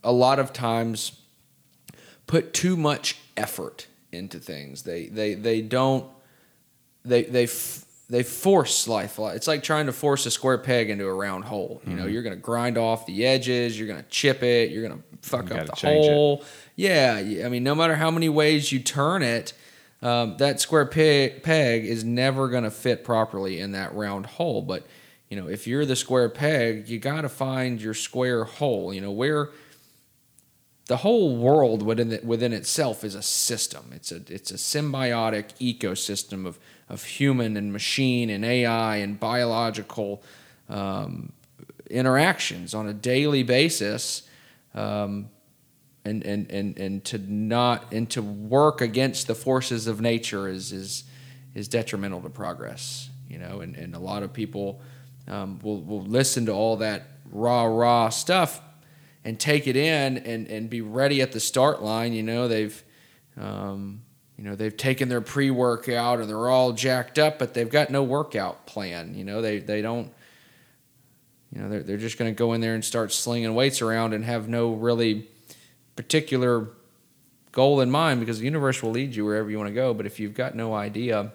a lot of times put too much effort into things. They they they don't they they they force life. It's like trying to force a square peg into a round hole. You mm-hmm. know, you're going to grind off the edges. You're going to chip it. You're going to fuck you up the hole. It. Yeah, I mean, no matter how many ways you turn it, um, that square peg, peg is never going to fit properly in that round hole. But you know, if you're the square peg, you got to find your square hole. You know, where the whole world within it, within itself is a system. It's a it's a symbiotic ecosystem of of human and machine and AI and biological um, interactions on a daily basis. Um, and, and, and, and to not and to work against the forces of nature is is is detrimental to progress you know and, and a lot of people um, will, will listen to all that raw raw stuff and take it in and, and be ready at the start line you know they've um, you know they've taken their pre-workout and they're all jacked up but they've got no workout plan you know they, they don't you know they're, they're just going to go in there and start slinging weights around and have no really particular goal in mind because the universe will lead you wherever you want to go. But if you've got no idea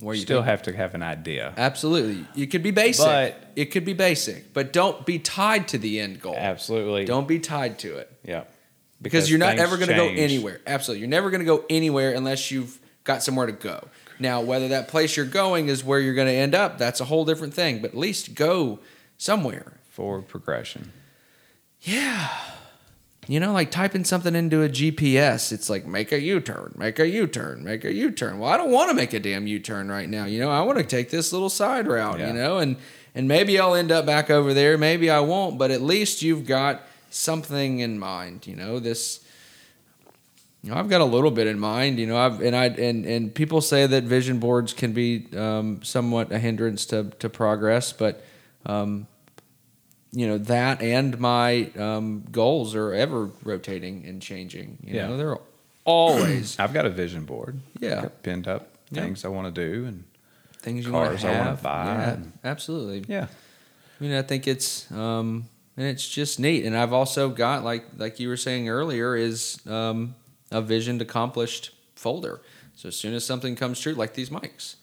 where you still have to have an idea. Absolutely. It could be basic. But, it could be basic, but don't be tied to the end goal. Absolutely. Don't be tied to it. Yeah. Because, because you're not ever going to go anywhere. Absolutely. You're never going to go anywhere unless you've got somewhere to go. Now, whether that place you're going is where you're going to end up, that's a whole different thing. But at least go somewhere. Forward progression. Yeah. You know, like typing something into a GPS, it's like make a U turn, make a U turn, make a U turn. Well, I don't want to make a damn U turn right now. You know, I want to take this little side route, yeah. you know, and and maybe I'll end up back over there, maybe I won't, but at least you've got something in mind, you know, this you know, I've got a little bit in mind, you know, I've and I and and people say that vision boards can be um, somewhat a hindrance to to progress, but um, you know that and my um, goals are ever rotating and changing. You yeah. know, they're always. I've got a vision board. Yeah, pinned up things yeah. I want to do and things you cars I want to buy. Yeah, and, absolutely. Yeah, I mean, I think it's um, and it's just neat. And I've also got like like you were saying earlier is um, a vision accomplished folder. So as soon as something comes true, like these mics,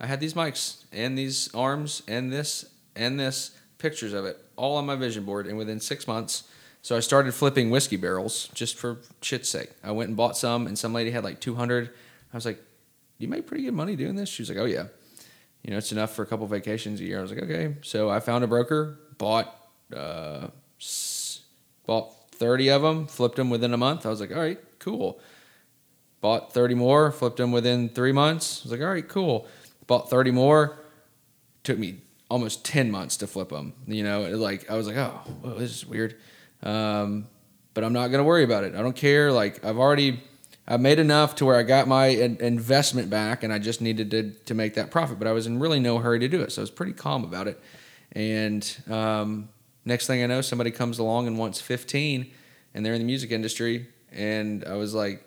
I had these mics and these arms and this and this pictures of it all on my vision board. And within six months, so I started flipping whiskey barrels just for shit's sake. I went and bought some, and some lady had like 200. I was like, "You make pretty good money doing this?" She was like, "Oh yeah, you know it's enough for a couple vacations a year." I was like, "Okay." So I found a broker, bought uh, bought 30 of them, flipped them within a month. I was like, "All right, cool." Bought 30 more, flipped them within three months. I was like, "All right, cool." Bought 30 more. Took me almost 10 months to flip them. You know, like I was like, oh, whoa, this is weird. Um, but I'm not going to worry about it. I don't care. Like I've already, I've made enough to where I got my investment back and I just needed to, to make that profit, but I was in really no hurry to do it. So I was pretty calm about it. And um, next thing I know, somebody comes along and wants 15 and they're in the music industry. And I was like,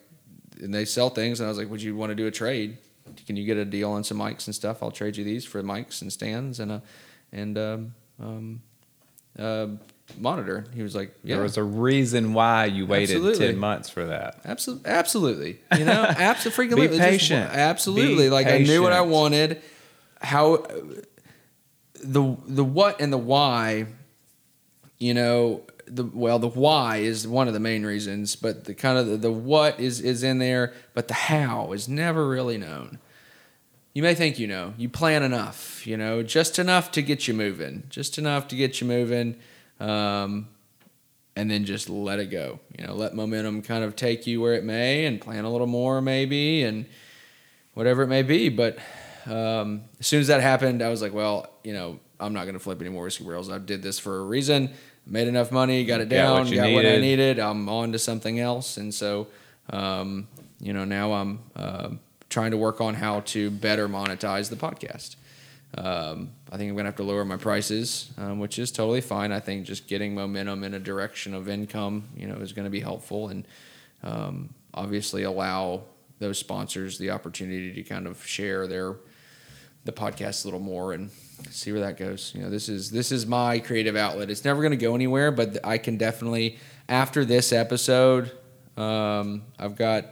and they sell things. And I was like, would you want to do a trade? Can you get a deal on some mics and stuff? I'll trade you these for mics and stands and a and um, um, uh, monitor. He was like, yeah. There was a reason why you waited absolutely. ten months for that. Absolutely, absolutely. You know, absolutely. Be patient. Just, absolutely. Be like patient. I knew what I wanted. How the the what and the why. You know, the well the why is one of the main reasons but the kind of the, the, what is is in there but the how is never really known. You may think you know. You plan enough you know just enough to get you moving just enough to get you moving um, and then just let it go you know let momentum kind of take you where it may and plan a little more maybe and whatever it may be. But um, as soon as that happened i was like well you know i'm not going to flip any more whiskey barrels i did this for a reason made enough money, got it down, got, got what, I needed. I'm on to something else, and so um, you know now I'm uh, trying to work on how to better monetize the podcast. Um, I think I'm gonna have to lower my prices, um, which is totally fine. I think just getting momentum in a direction of income, you know, is going to be helpful, and um, obviously allow those sponsors the opportunity to kind of share their the podcast a little more and see where that goes. You know, this is this is my creative outlet. It's never going to go anywhere, but I can definitely after this episode, um, I've got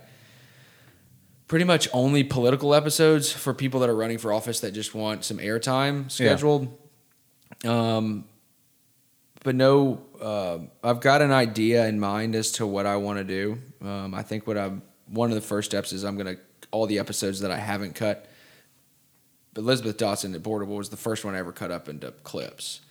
pretty much only political episodes for people that are running for office that just want some airtime scheduled. Yeah. Um, but no, uh, I've got an idea in mind as to what I want to do. Um, I think what I'm one of the first steps is I'm going to all the episodes that I haven't cut Elizabeth Dotson at Boardable was the first one I ever cut up into clips.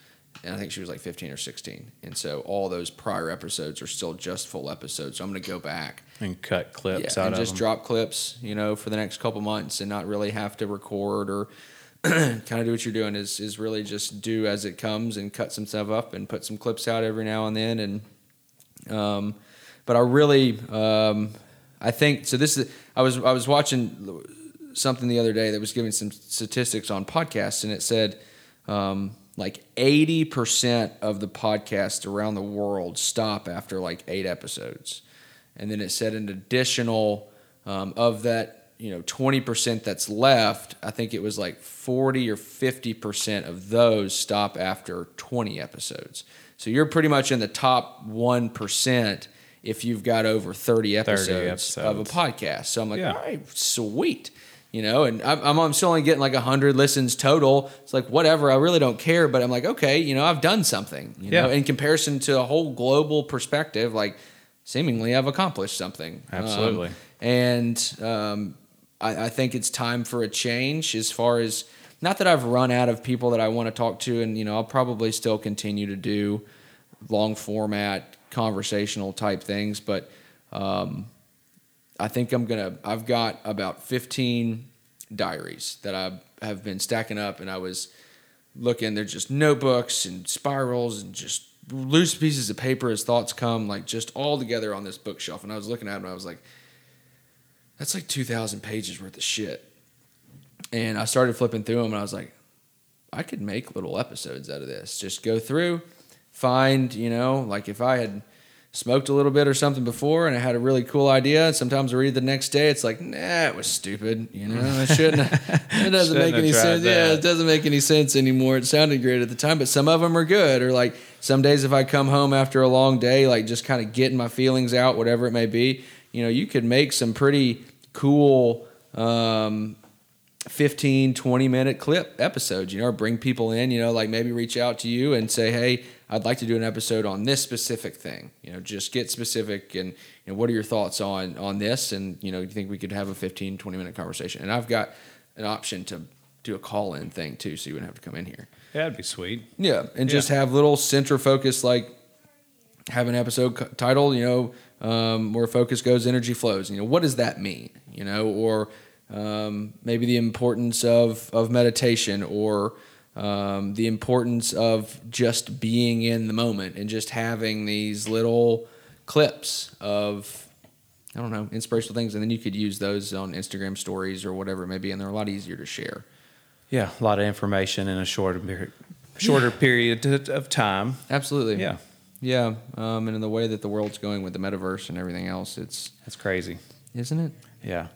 And I think she was like 15 or 16. And so all those prior episodes are still just full episodes. So I'm going to go back And cut clips yeah, out and just them. drop clips, you know, for the next couple months and not really have to record or kind of do what you're doing is is really just do as it comes and cut some stuff up and put some clips out every now and then and um but I really um I think so this is I was I was watching something the other day that was giving some statistics on podcasts and it said um like 80% of the podcasts around the world stop after like 8 episodes. And then it said an additional um, of that you know 20% that's left i think it was like 40 or 50% of those stop after 20 episodes. So you're pretty much in the top 1% if you've got over 30 episodes, of a podcast. So i'm like Yeah. all right sweet you know and I'm, I'm I'm still only getting like 100 listens total it's like whatever i really don't care but i'm like okay you know i've done something you know Yeah. in comparison to a whole global perspective like seemingly i've accomplished something Um, Absolutely. and um, I, I think it's time for a change as far as not that I've run out of people that I want to talk to, and you know I'll probably still continue to do long format conversational type things, but um, I think I'm gonna. I've got about 15 diaries that I have been stacking up, and I was looking. They're just notebooks and spirals and just loose pieces of paper as thoughts come, like just all together on this bookshelf. And I was looking at them, and I was like, "That's like 2,000 pages worth of shit." And I started flipping through them, and I was like, "I could make little episodes out of this. Just go through, find, you know, like if I had." Smoked a little bit or something before, and I had a really cool idea. Sometimes I read the next day. It's like, nah, it was stupid. You know, I shouldn't. It doesn't Shouldn't make any sense. Yeah, it doesn't make any sense anymore. It sounded great at the time, but some of them are good. Or like some days, if I come home after a long day, like just kind of getting my feelings out, whatever it may be, you know, you could make some pretty cool um, 15, 20 minute clip episodes, you know, or bring people in, you know, like maybe reach out to you and say, hey, I'd like to do an episode on this specific thing. You know, just get specific and, you know, what are your thoughts on on this? And, you know, you think we could have a 15, 20 minute conversation? And I've got an option to do a call in thing too, so you wouldn't have to come in here. Yeah, that'd be sweet. Yeah, and just have little center focus, like have an episode c- title, you know, um, where focus goes, energy flows. You know, what does that mean? You know, or um, maybe the importance of of meditation, or um, the importance of just being in the moment and just having these little clips of I don't know inspirational things, and then you could use those on Instagram stories or whatever it may be, and they're a lot easier to share. Yeah, a lot of information in a shorter period, shorter period of- time. Absolutely. Yeah, Yeah, um, and in the way that the world's going with the metaverse and everything else, it's that's crazy. isn't it? Yeah,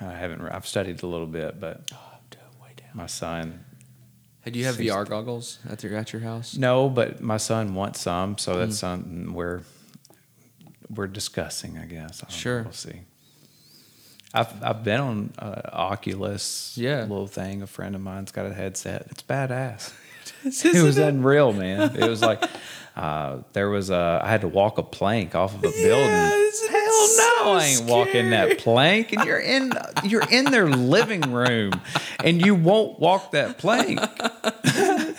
I haven't. I've studied a little bit, but way down. my son. Hey, do you have Six- VR goggles at your at your house? No, but my son wants some, so Hmm. that's something we're we're discussing. I guess. I don't know. Sure. we'll see. I've I've been on uh, Oculus. Yeah. little thing. A friend of mine's got a headset. It's badass. it was unreal, man. It was like uh, there was a. I had to walk a plank off of a building. Hell no, so I ain't walking that plank. And you're in you're in their living room, and you won't walk that plank.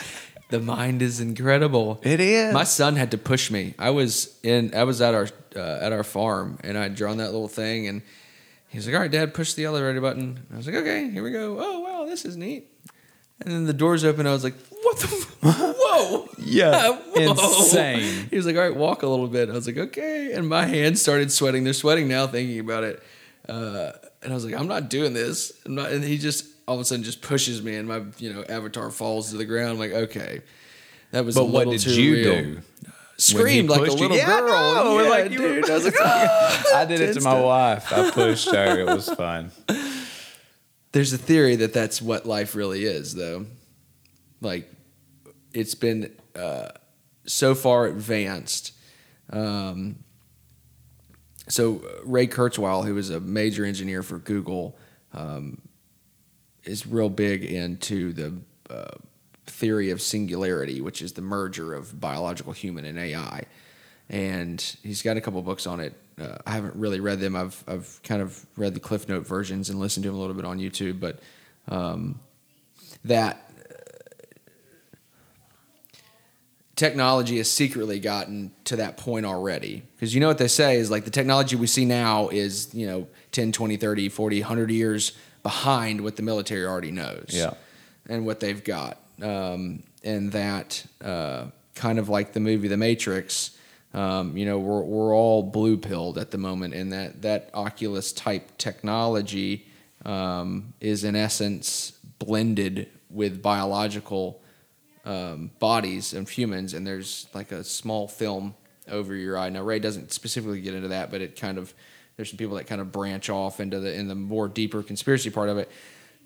The mind is incredible. It is. My son had to push me. I was in. I was at our uh, at our farm, and I'd drawn that little thing, and he was like, "All right, Dad, push the elevator button." And I was like, "Okay, here we go." Oh wow, this is neat. And then the doors open. I was like, "What the? F- Whoa!" Yeah, Whoa. insane. He was like, "All right, walk a little bit." I was like, "Okay," and my hands started sweating. They're sweating now thinking about it. Uh, and I was like, "I'm not doing this." I'm not. And he just all of a sudden just pushes me, and my you know avatar falls to the ground. I'm like, "Okay." That was. a But what little did too you real. do? Screamed like a pushed you? little Yeah, girl. know. Yeah, Like dude. I was like, "Ah!" I did it to my wife. I pushed her. It was fun. There's a theory that that's what life really is, though. Like, it's been uh, so far advanced. Um, so uh, Ray Kurzweil, who was a major engineer for Google, um, is real big into the uh, theory of singularity, which is the merger of biological human and AI. And he's got a couple books on it. Uh, I haven't really read them. I've I've kind of read the Cliff Note versions and listened to them a little bit on YouTube. But um, that technology has secretly gotten to that point already because you know what they say is like the technology we see now is you know 10 20 30 40 100 years behind what the military already knows Yeah. and what they've got um, and that uh, kind of like the movie the matrix um, you know we're, we're all blue pilled at the moment and that that oculus type technology um, is in essence blended with biological um, bodies of humans, and there's like a small film over your eye. Now Ray doesn't specifically get into that, but it kind of there's some people that kind of branch off into the in the more deeper conspiracy part of it.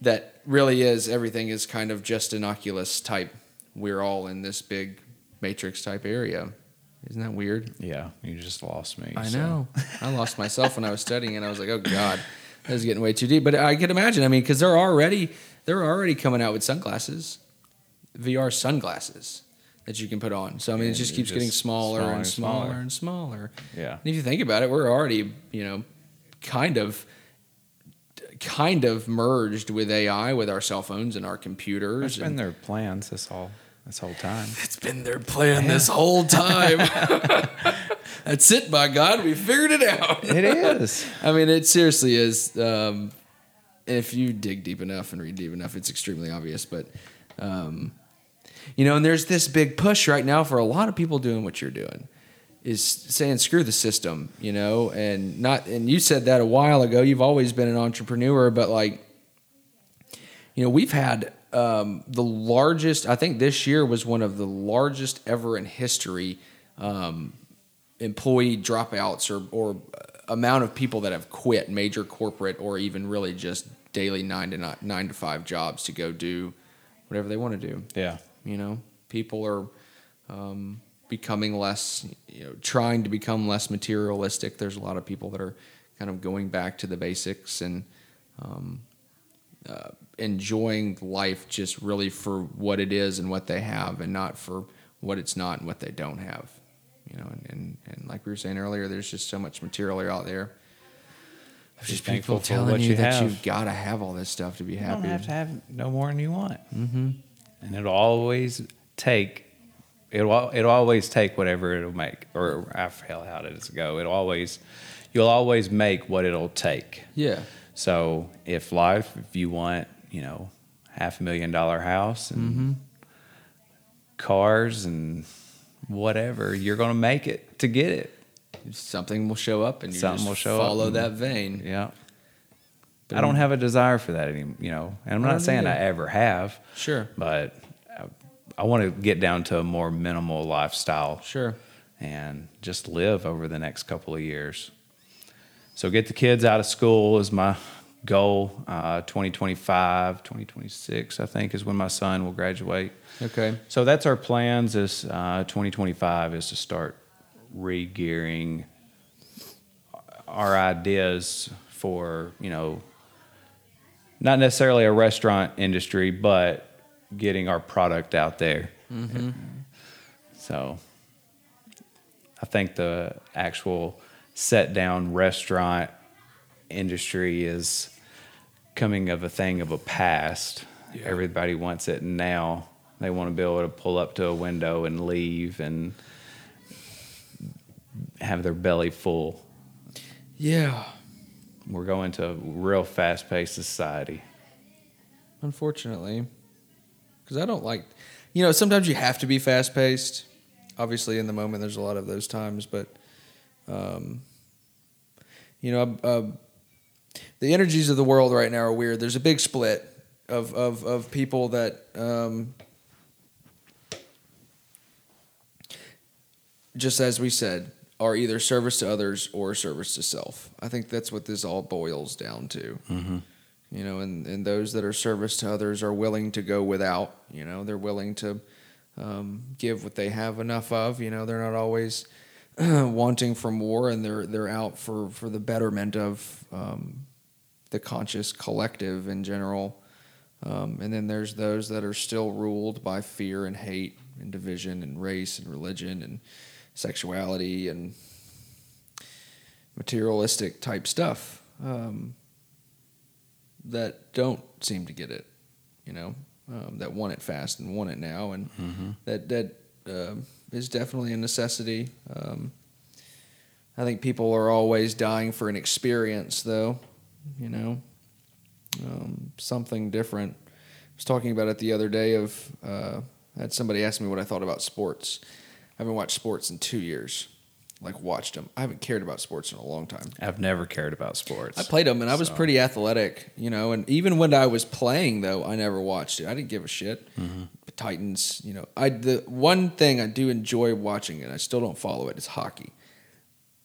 That really is everything is kind of just an Oculus type. We're all in this big matrix type area. Isn't that weird? Yeah, you just lost me. I so. know. I lost myself when I was studying, and I was like, "Oh God, that was getting way too deep." But I can imagine. I mean, because they're already they're already coming out with sunglasses, VR sunglasses that you can put on. So I mean, it just keeps getting smaller, smaller and smaller smaller. and smaller. Yeah. And if you think about it, we're already you know kind of kind of merged with AI with our cell phones and our computers. That's been and- their plans this whole this whole time. it's been their plan this whole time. That's it, by God, we figured it out. It is. I mean, it seriously is. Um, if you dig deep enough and read deep enough, it's extremely obvious. But, um, you know, and there's this big push right now for a lot of people doing what you're doing is saying screw the system, you know, and not. And you said that a while ago. You've always been an entrepreneur, but like, you know, we've had um, the largest. I think this year was one of the largest ever in history. Um, employee dropouts or, or amount of people that have quit major corporate or even really just daily nine to nine, nine to five jobs to go do whatever they want to do. Yeah. You know, people are um, becoming less, you know, trying to become less materialistic. There's a lot of people that are kind of going back to the basics and um, uh, enjoying life just really for what it is and what they have, and not for what it's not and what they don't have. You know, and, and, and like we were saying earlier, there's just so much material out there. There's Be just people telling you, you that have. you've got to have all this stuff to be happy. You happy. don't have to have no more than you want. Mm-hmm. And it'll always take. It'll it'll always take whatever it'll make. Or I feel how does it go? It'll always. You'll always make what it'll take. yeah. So if life, if you want, you know, half a million dollar house and mm-hmm. cars and whatever, you're going to make it to get it. something will show up and you Something just will show up follow and- that vein. Yeah. I don't have a desire for that anymore, you know. And I'm not don't saying I ever have, Sure. but I, I want to get down to a more minimal lifestyle Sure. and just live over the next couple of years. So get the kids out of school is my goal. Uh, 2025, 2026, I think, is when my son will graduate. Okay. So that's our plans. Is uh, 2025 is to start re-gearing our ideas for you know not necessarily a restaurant industry, but getting our product out there. So I think the actual set down restaurant industry is coming of a thing of a past. Everybody wants it now. They want to be able to pull up to a window and leave and have their belly full. Yeah. We're going to a real fast paced society. Unfortunately, because I don't like, you know, sometimes you have to be fast paced. Obviously, in the moment, there's a lot of those times, but, um, you know, uh, the energies of the world right now are weird. There's a big split of of of people that um, just as we said are either service to others or service to self. I think that's what this all boils down to. You know, and, and those that are service to others are willing to go without. You know, they're willing to um, give what they have enough of. You know, they're not always wanting for more, and they're they're out for for the betterment of um, the conscious collective in general. Um, and then there's those that are still ruled by fear and hate and division and race and religion and sexuality and materialistic type stuff um, that don't seem to get it, you know. um, that want it fast and want it now, and that that uh, is definitely a necessity. Um, I think people are always dying for an experience, though. You know, um, something different. I was talking about it the other day. Of uh, I had somebody ask me what I thought about sports. I haven't watched sports in two years. Like watched them. I haven't cared about sports in a long time. I've never cared about sports. I played them and I was So- pretty athletic, you know. And even when I was playing, though, I never watched it. I didn't give a shit. The Titans, you know. I the one thing I do enjoy watching, and I still don't follow it, is hockey,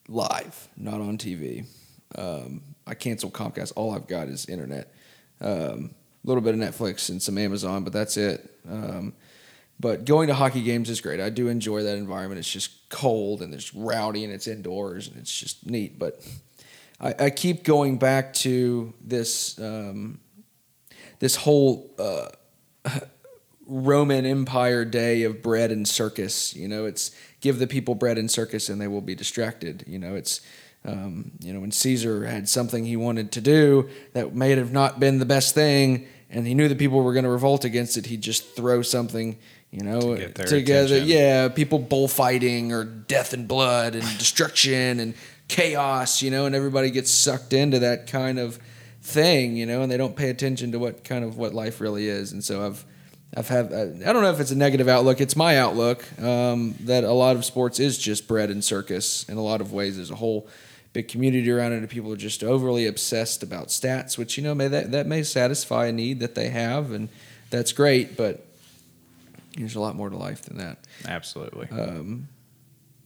live, not on TV. Um, I cancel Comcast. All I've got is internet, um, a little bit of Netflix and some Amazon, but that's it. Um, but going to hockey games is great. I do enjoy that environment. It's just cold and it's rowdy and it's indoors and it's just neat. But I, I keep going back to this um, this whole uh, Roman Empire day of bread and circus. You know, it's give the people bread and circus and they will be distracted. You know, it's um, you know when Caesar had something he wanted to do that may have not been the best thing, and he knew that people were going to revolt against it. He'd just throw something. You know, their together, attention. yeah, people bullfighting or death and blood and destruction and chaos, you know, and everybody gets sucked into that kind of thing, you know, and they don't pay attention to what kind of what life really is. And so I've I've had I don't know if it's a negative outlook. It's my outlook um, that a lot of sports is just bread and circus in a lot of ways. as a whole big community around it, and people are just overly obsessed about stats, which you know may that that may satisfy a need that they have, and that's great, but. There's a lot more to life than that Absolutely. um,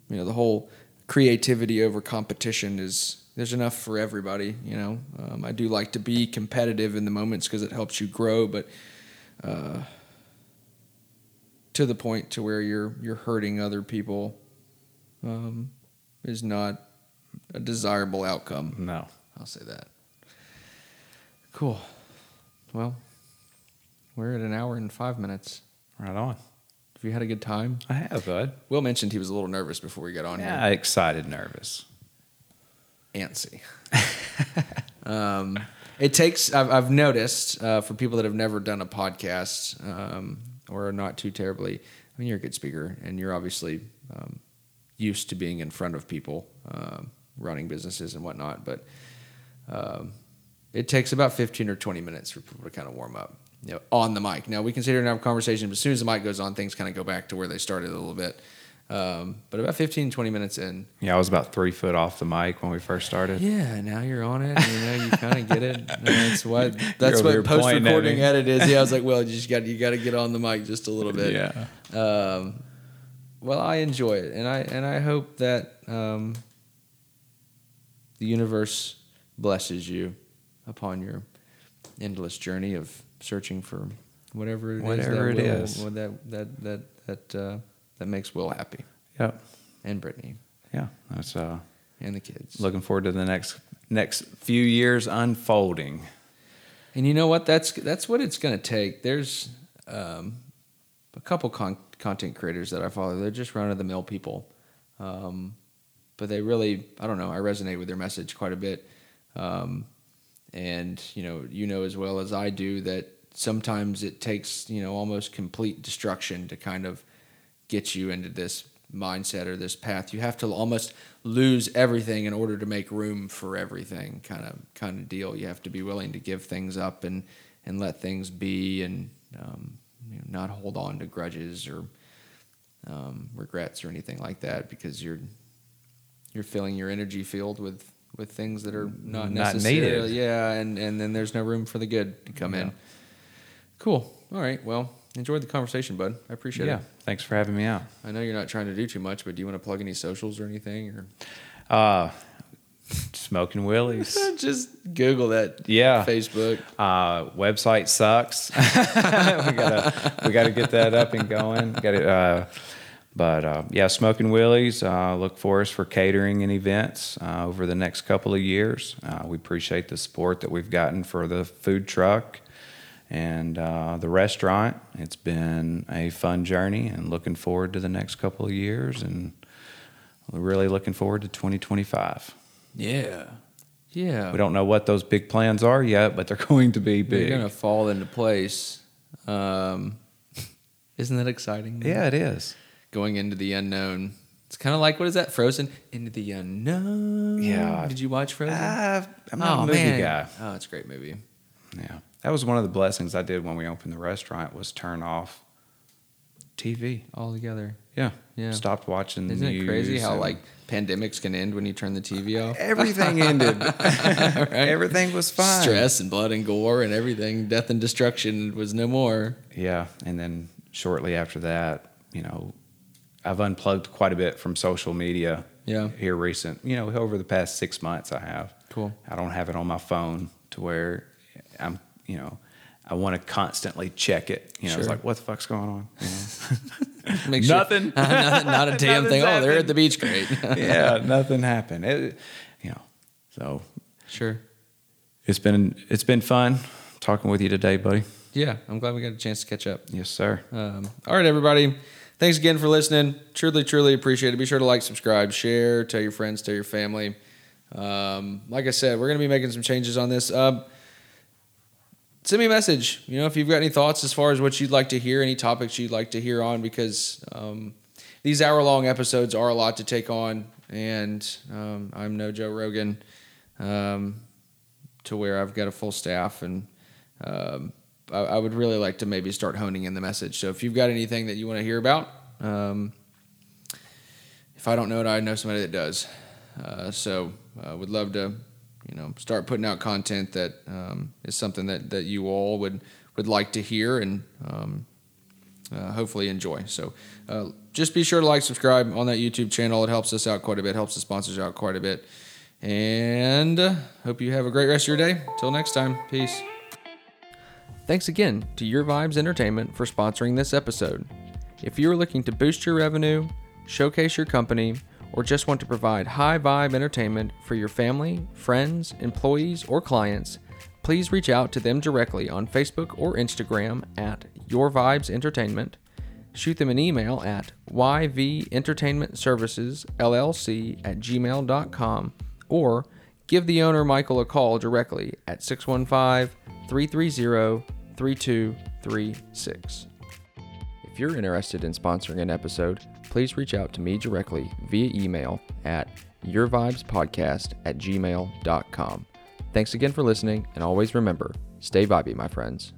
you know the whole creativity over competition is there's enough for everybody you know um, i do like to be competitive in the moments because it helps you grow but uh, to the point to where you're you're hurting other people um, is not a desirable outcome no. i'll say that cool well we're at an hour and five minutes Right on. have you had a good time I have, bud. will mentioned he was a little nervous before we got on here. Yeah, excited, nervous. here antsy um, it takes i've, I've noticed uh, for people that have never done a podcast um, or are not too terribly i mean you're a good speaker and you're obviously um, used to being in front of people um, running businesses and whatnot but um, it takes about 15 or 20 minutes for people to kind of warm up you know, on the mic. Now we can sit here and have a conversation, but as soon as the mic goes on, things kind of go back to where they started a little bit. Um, but about 15, 20 minutes in, Yeah, I was about three foot off the mic when we first started. yeah, now you're on it. You know, you kind of get it. That's what that's what post recording edit is. Yeah, I was like, well, you just got you got to get on the mic just a little bit. Yeah. Um, well, I enjoy it, and I and I hope that um, the universe blesses you upon your endless journey of searching for whatever it is Whatever that it will- is. that that that that uh, that makes Will happy Yep. and Brittany Yeah. That's uh and the kids. looking forward to the next next few years unfolding. And you know what? That's that's what it's going to take. There's um, a couple con- content creators that I follow. They're just run of the mill people, um, but they really I don't know. I resonate with their message quite a bit. Um, and you know, you know as well as I do that sometimes it takes you know almost complete destruction to kind of get you into this mindset or this path. You have to almost lose everything in order to make room for everything, kind of kind of deal. You have to be willing to give things up and and let things be, and um, you know, not hold on to grudges or um, regrets or anything like that, because you're you're filling your energy field with with things that are not, Not needed. yeah, and and then there's no room for the good to come in. Cool. All right. Well, enjoyed the conversation, bud. I appreciate Yeah. it. Yeah. Thanks for having me out. I know you're not trying to do too much, but do you want to plug any socials or anything? Or Uh Smoke N Willies. just Google that. Yeah. Facebook. Uh, website sucks. we gotta we gotta get that up and going. Got it. Uh, but uh, yeah, Smoke N Willies. Uh, look for us for catering and events uh, over the next couple of years. Uh, we appreciate the support that we've gotten for the food truck and uh, the restaurant. It's been a fun journey, and looking forward to the next couple of years, and we're really looking forward to 2025. Yeah. Yeah. We don't know what those big plans are yet, but they're going to be big. They're going to fall into place. Um, isn't that exciting? Yeah, it is. Going into the unknown. It's kind of like what is that? Frozen into the unknown. Yeah. Did you watch Frozen? Uh, I'm not a movie guy. Oh, it's a great movie. Yeah, that was one of the blessings I did when we opened the restaurant was turn off TV. altogether. Yeah, Yeah. Stopped watching. Isn't it crazy how like pandemics can end when you turn the TV off? everything ended? Everything was fine. Stress and blood and gore and everything, death and destruction was no more. Yeah, and then shortly after that, you know, I've unplugged quite a bit from social media. Yeah. Here recent, you know, over the past six months, I have. Cool. I don't have it on my phone to where I'm, you know, I want to constantly check it. You know, it's like, what the fuck's going on? You know? Make sure- Nothing. not, not a damn thing. Oh, they're at the beach. Great. yeah, nothing happened. It, you know, so sure. it's been it's been fun talking with you today, buddy. Yeah, I'm glad we got a chance to catch up. Yes, sir. Um, all right, everybody. Thanks again for listening. Truly, truly appreciate it. Be sure to like, subscribe, share, tell your friends, tell your family. Um, like I said, we're going to be making some changes on this. Um, send me a message. You know, if you've got any thoughts as far as what you'd like to hear, any topics you'd like to hear on, because um, these hour long episodes are a lot to take on. And um, I'm no Joe Rogan um, to where I've got a full staff and um, I, I would really like to maybe start honing in the message. So if you've got anything that you want to hear about, um, if I don't know it, I know somebody that does. Uh, so I would love to, you know, start putting out content that um, is something that, that you all would would like to hear and um, uh, hopefully enjoy. So uh, just be sure to like, subscribe on that YouTube channel. It helps us out quite a bit, helps the sponsors out quite a bit. And uh, hope you have a great rest of your day. Till next time, peace. Thanks again to Your Vibes Entertainment for sponsoring this episode. If you are looking to boost your revenue, showcase your company, or just want to provide high vibe entertainment for your family, friends, employees, or clients, please reach out to them directly on Facebook or Instagram at Your Vibes Entertainment. Shoot them an email at yventertainmentservicesllc at gmail.com or give the owner Michael a call directly at 615 330 3236. If you're interested in sponsoring an episode, please reach out to me directly via email at yourvibespodcast at gmail.com. Thanks again for listening, and always remember stay vibey, my friends.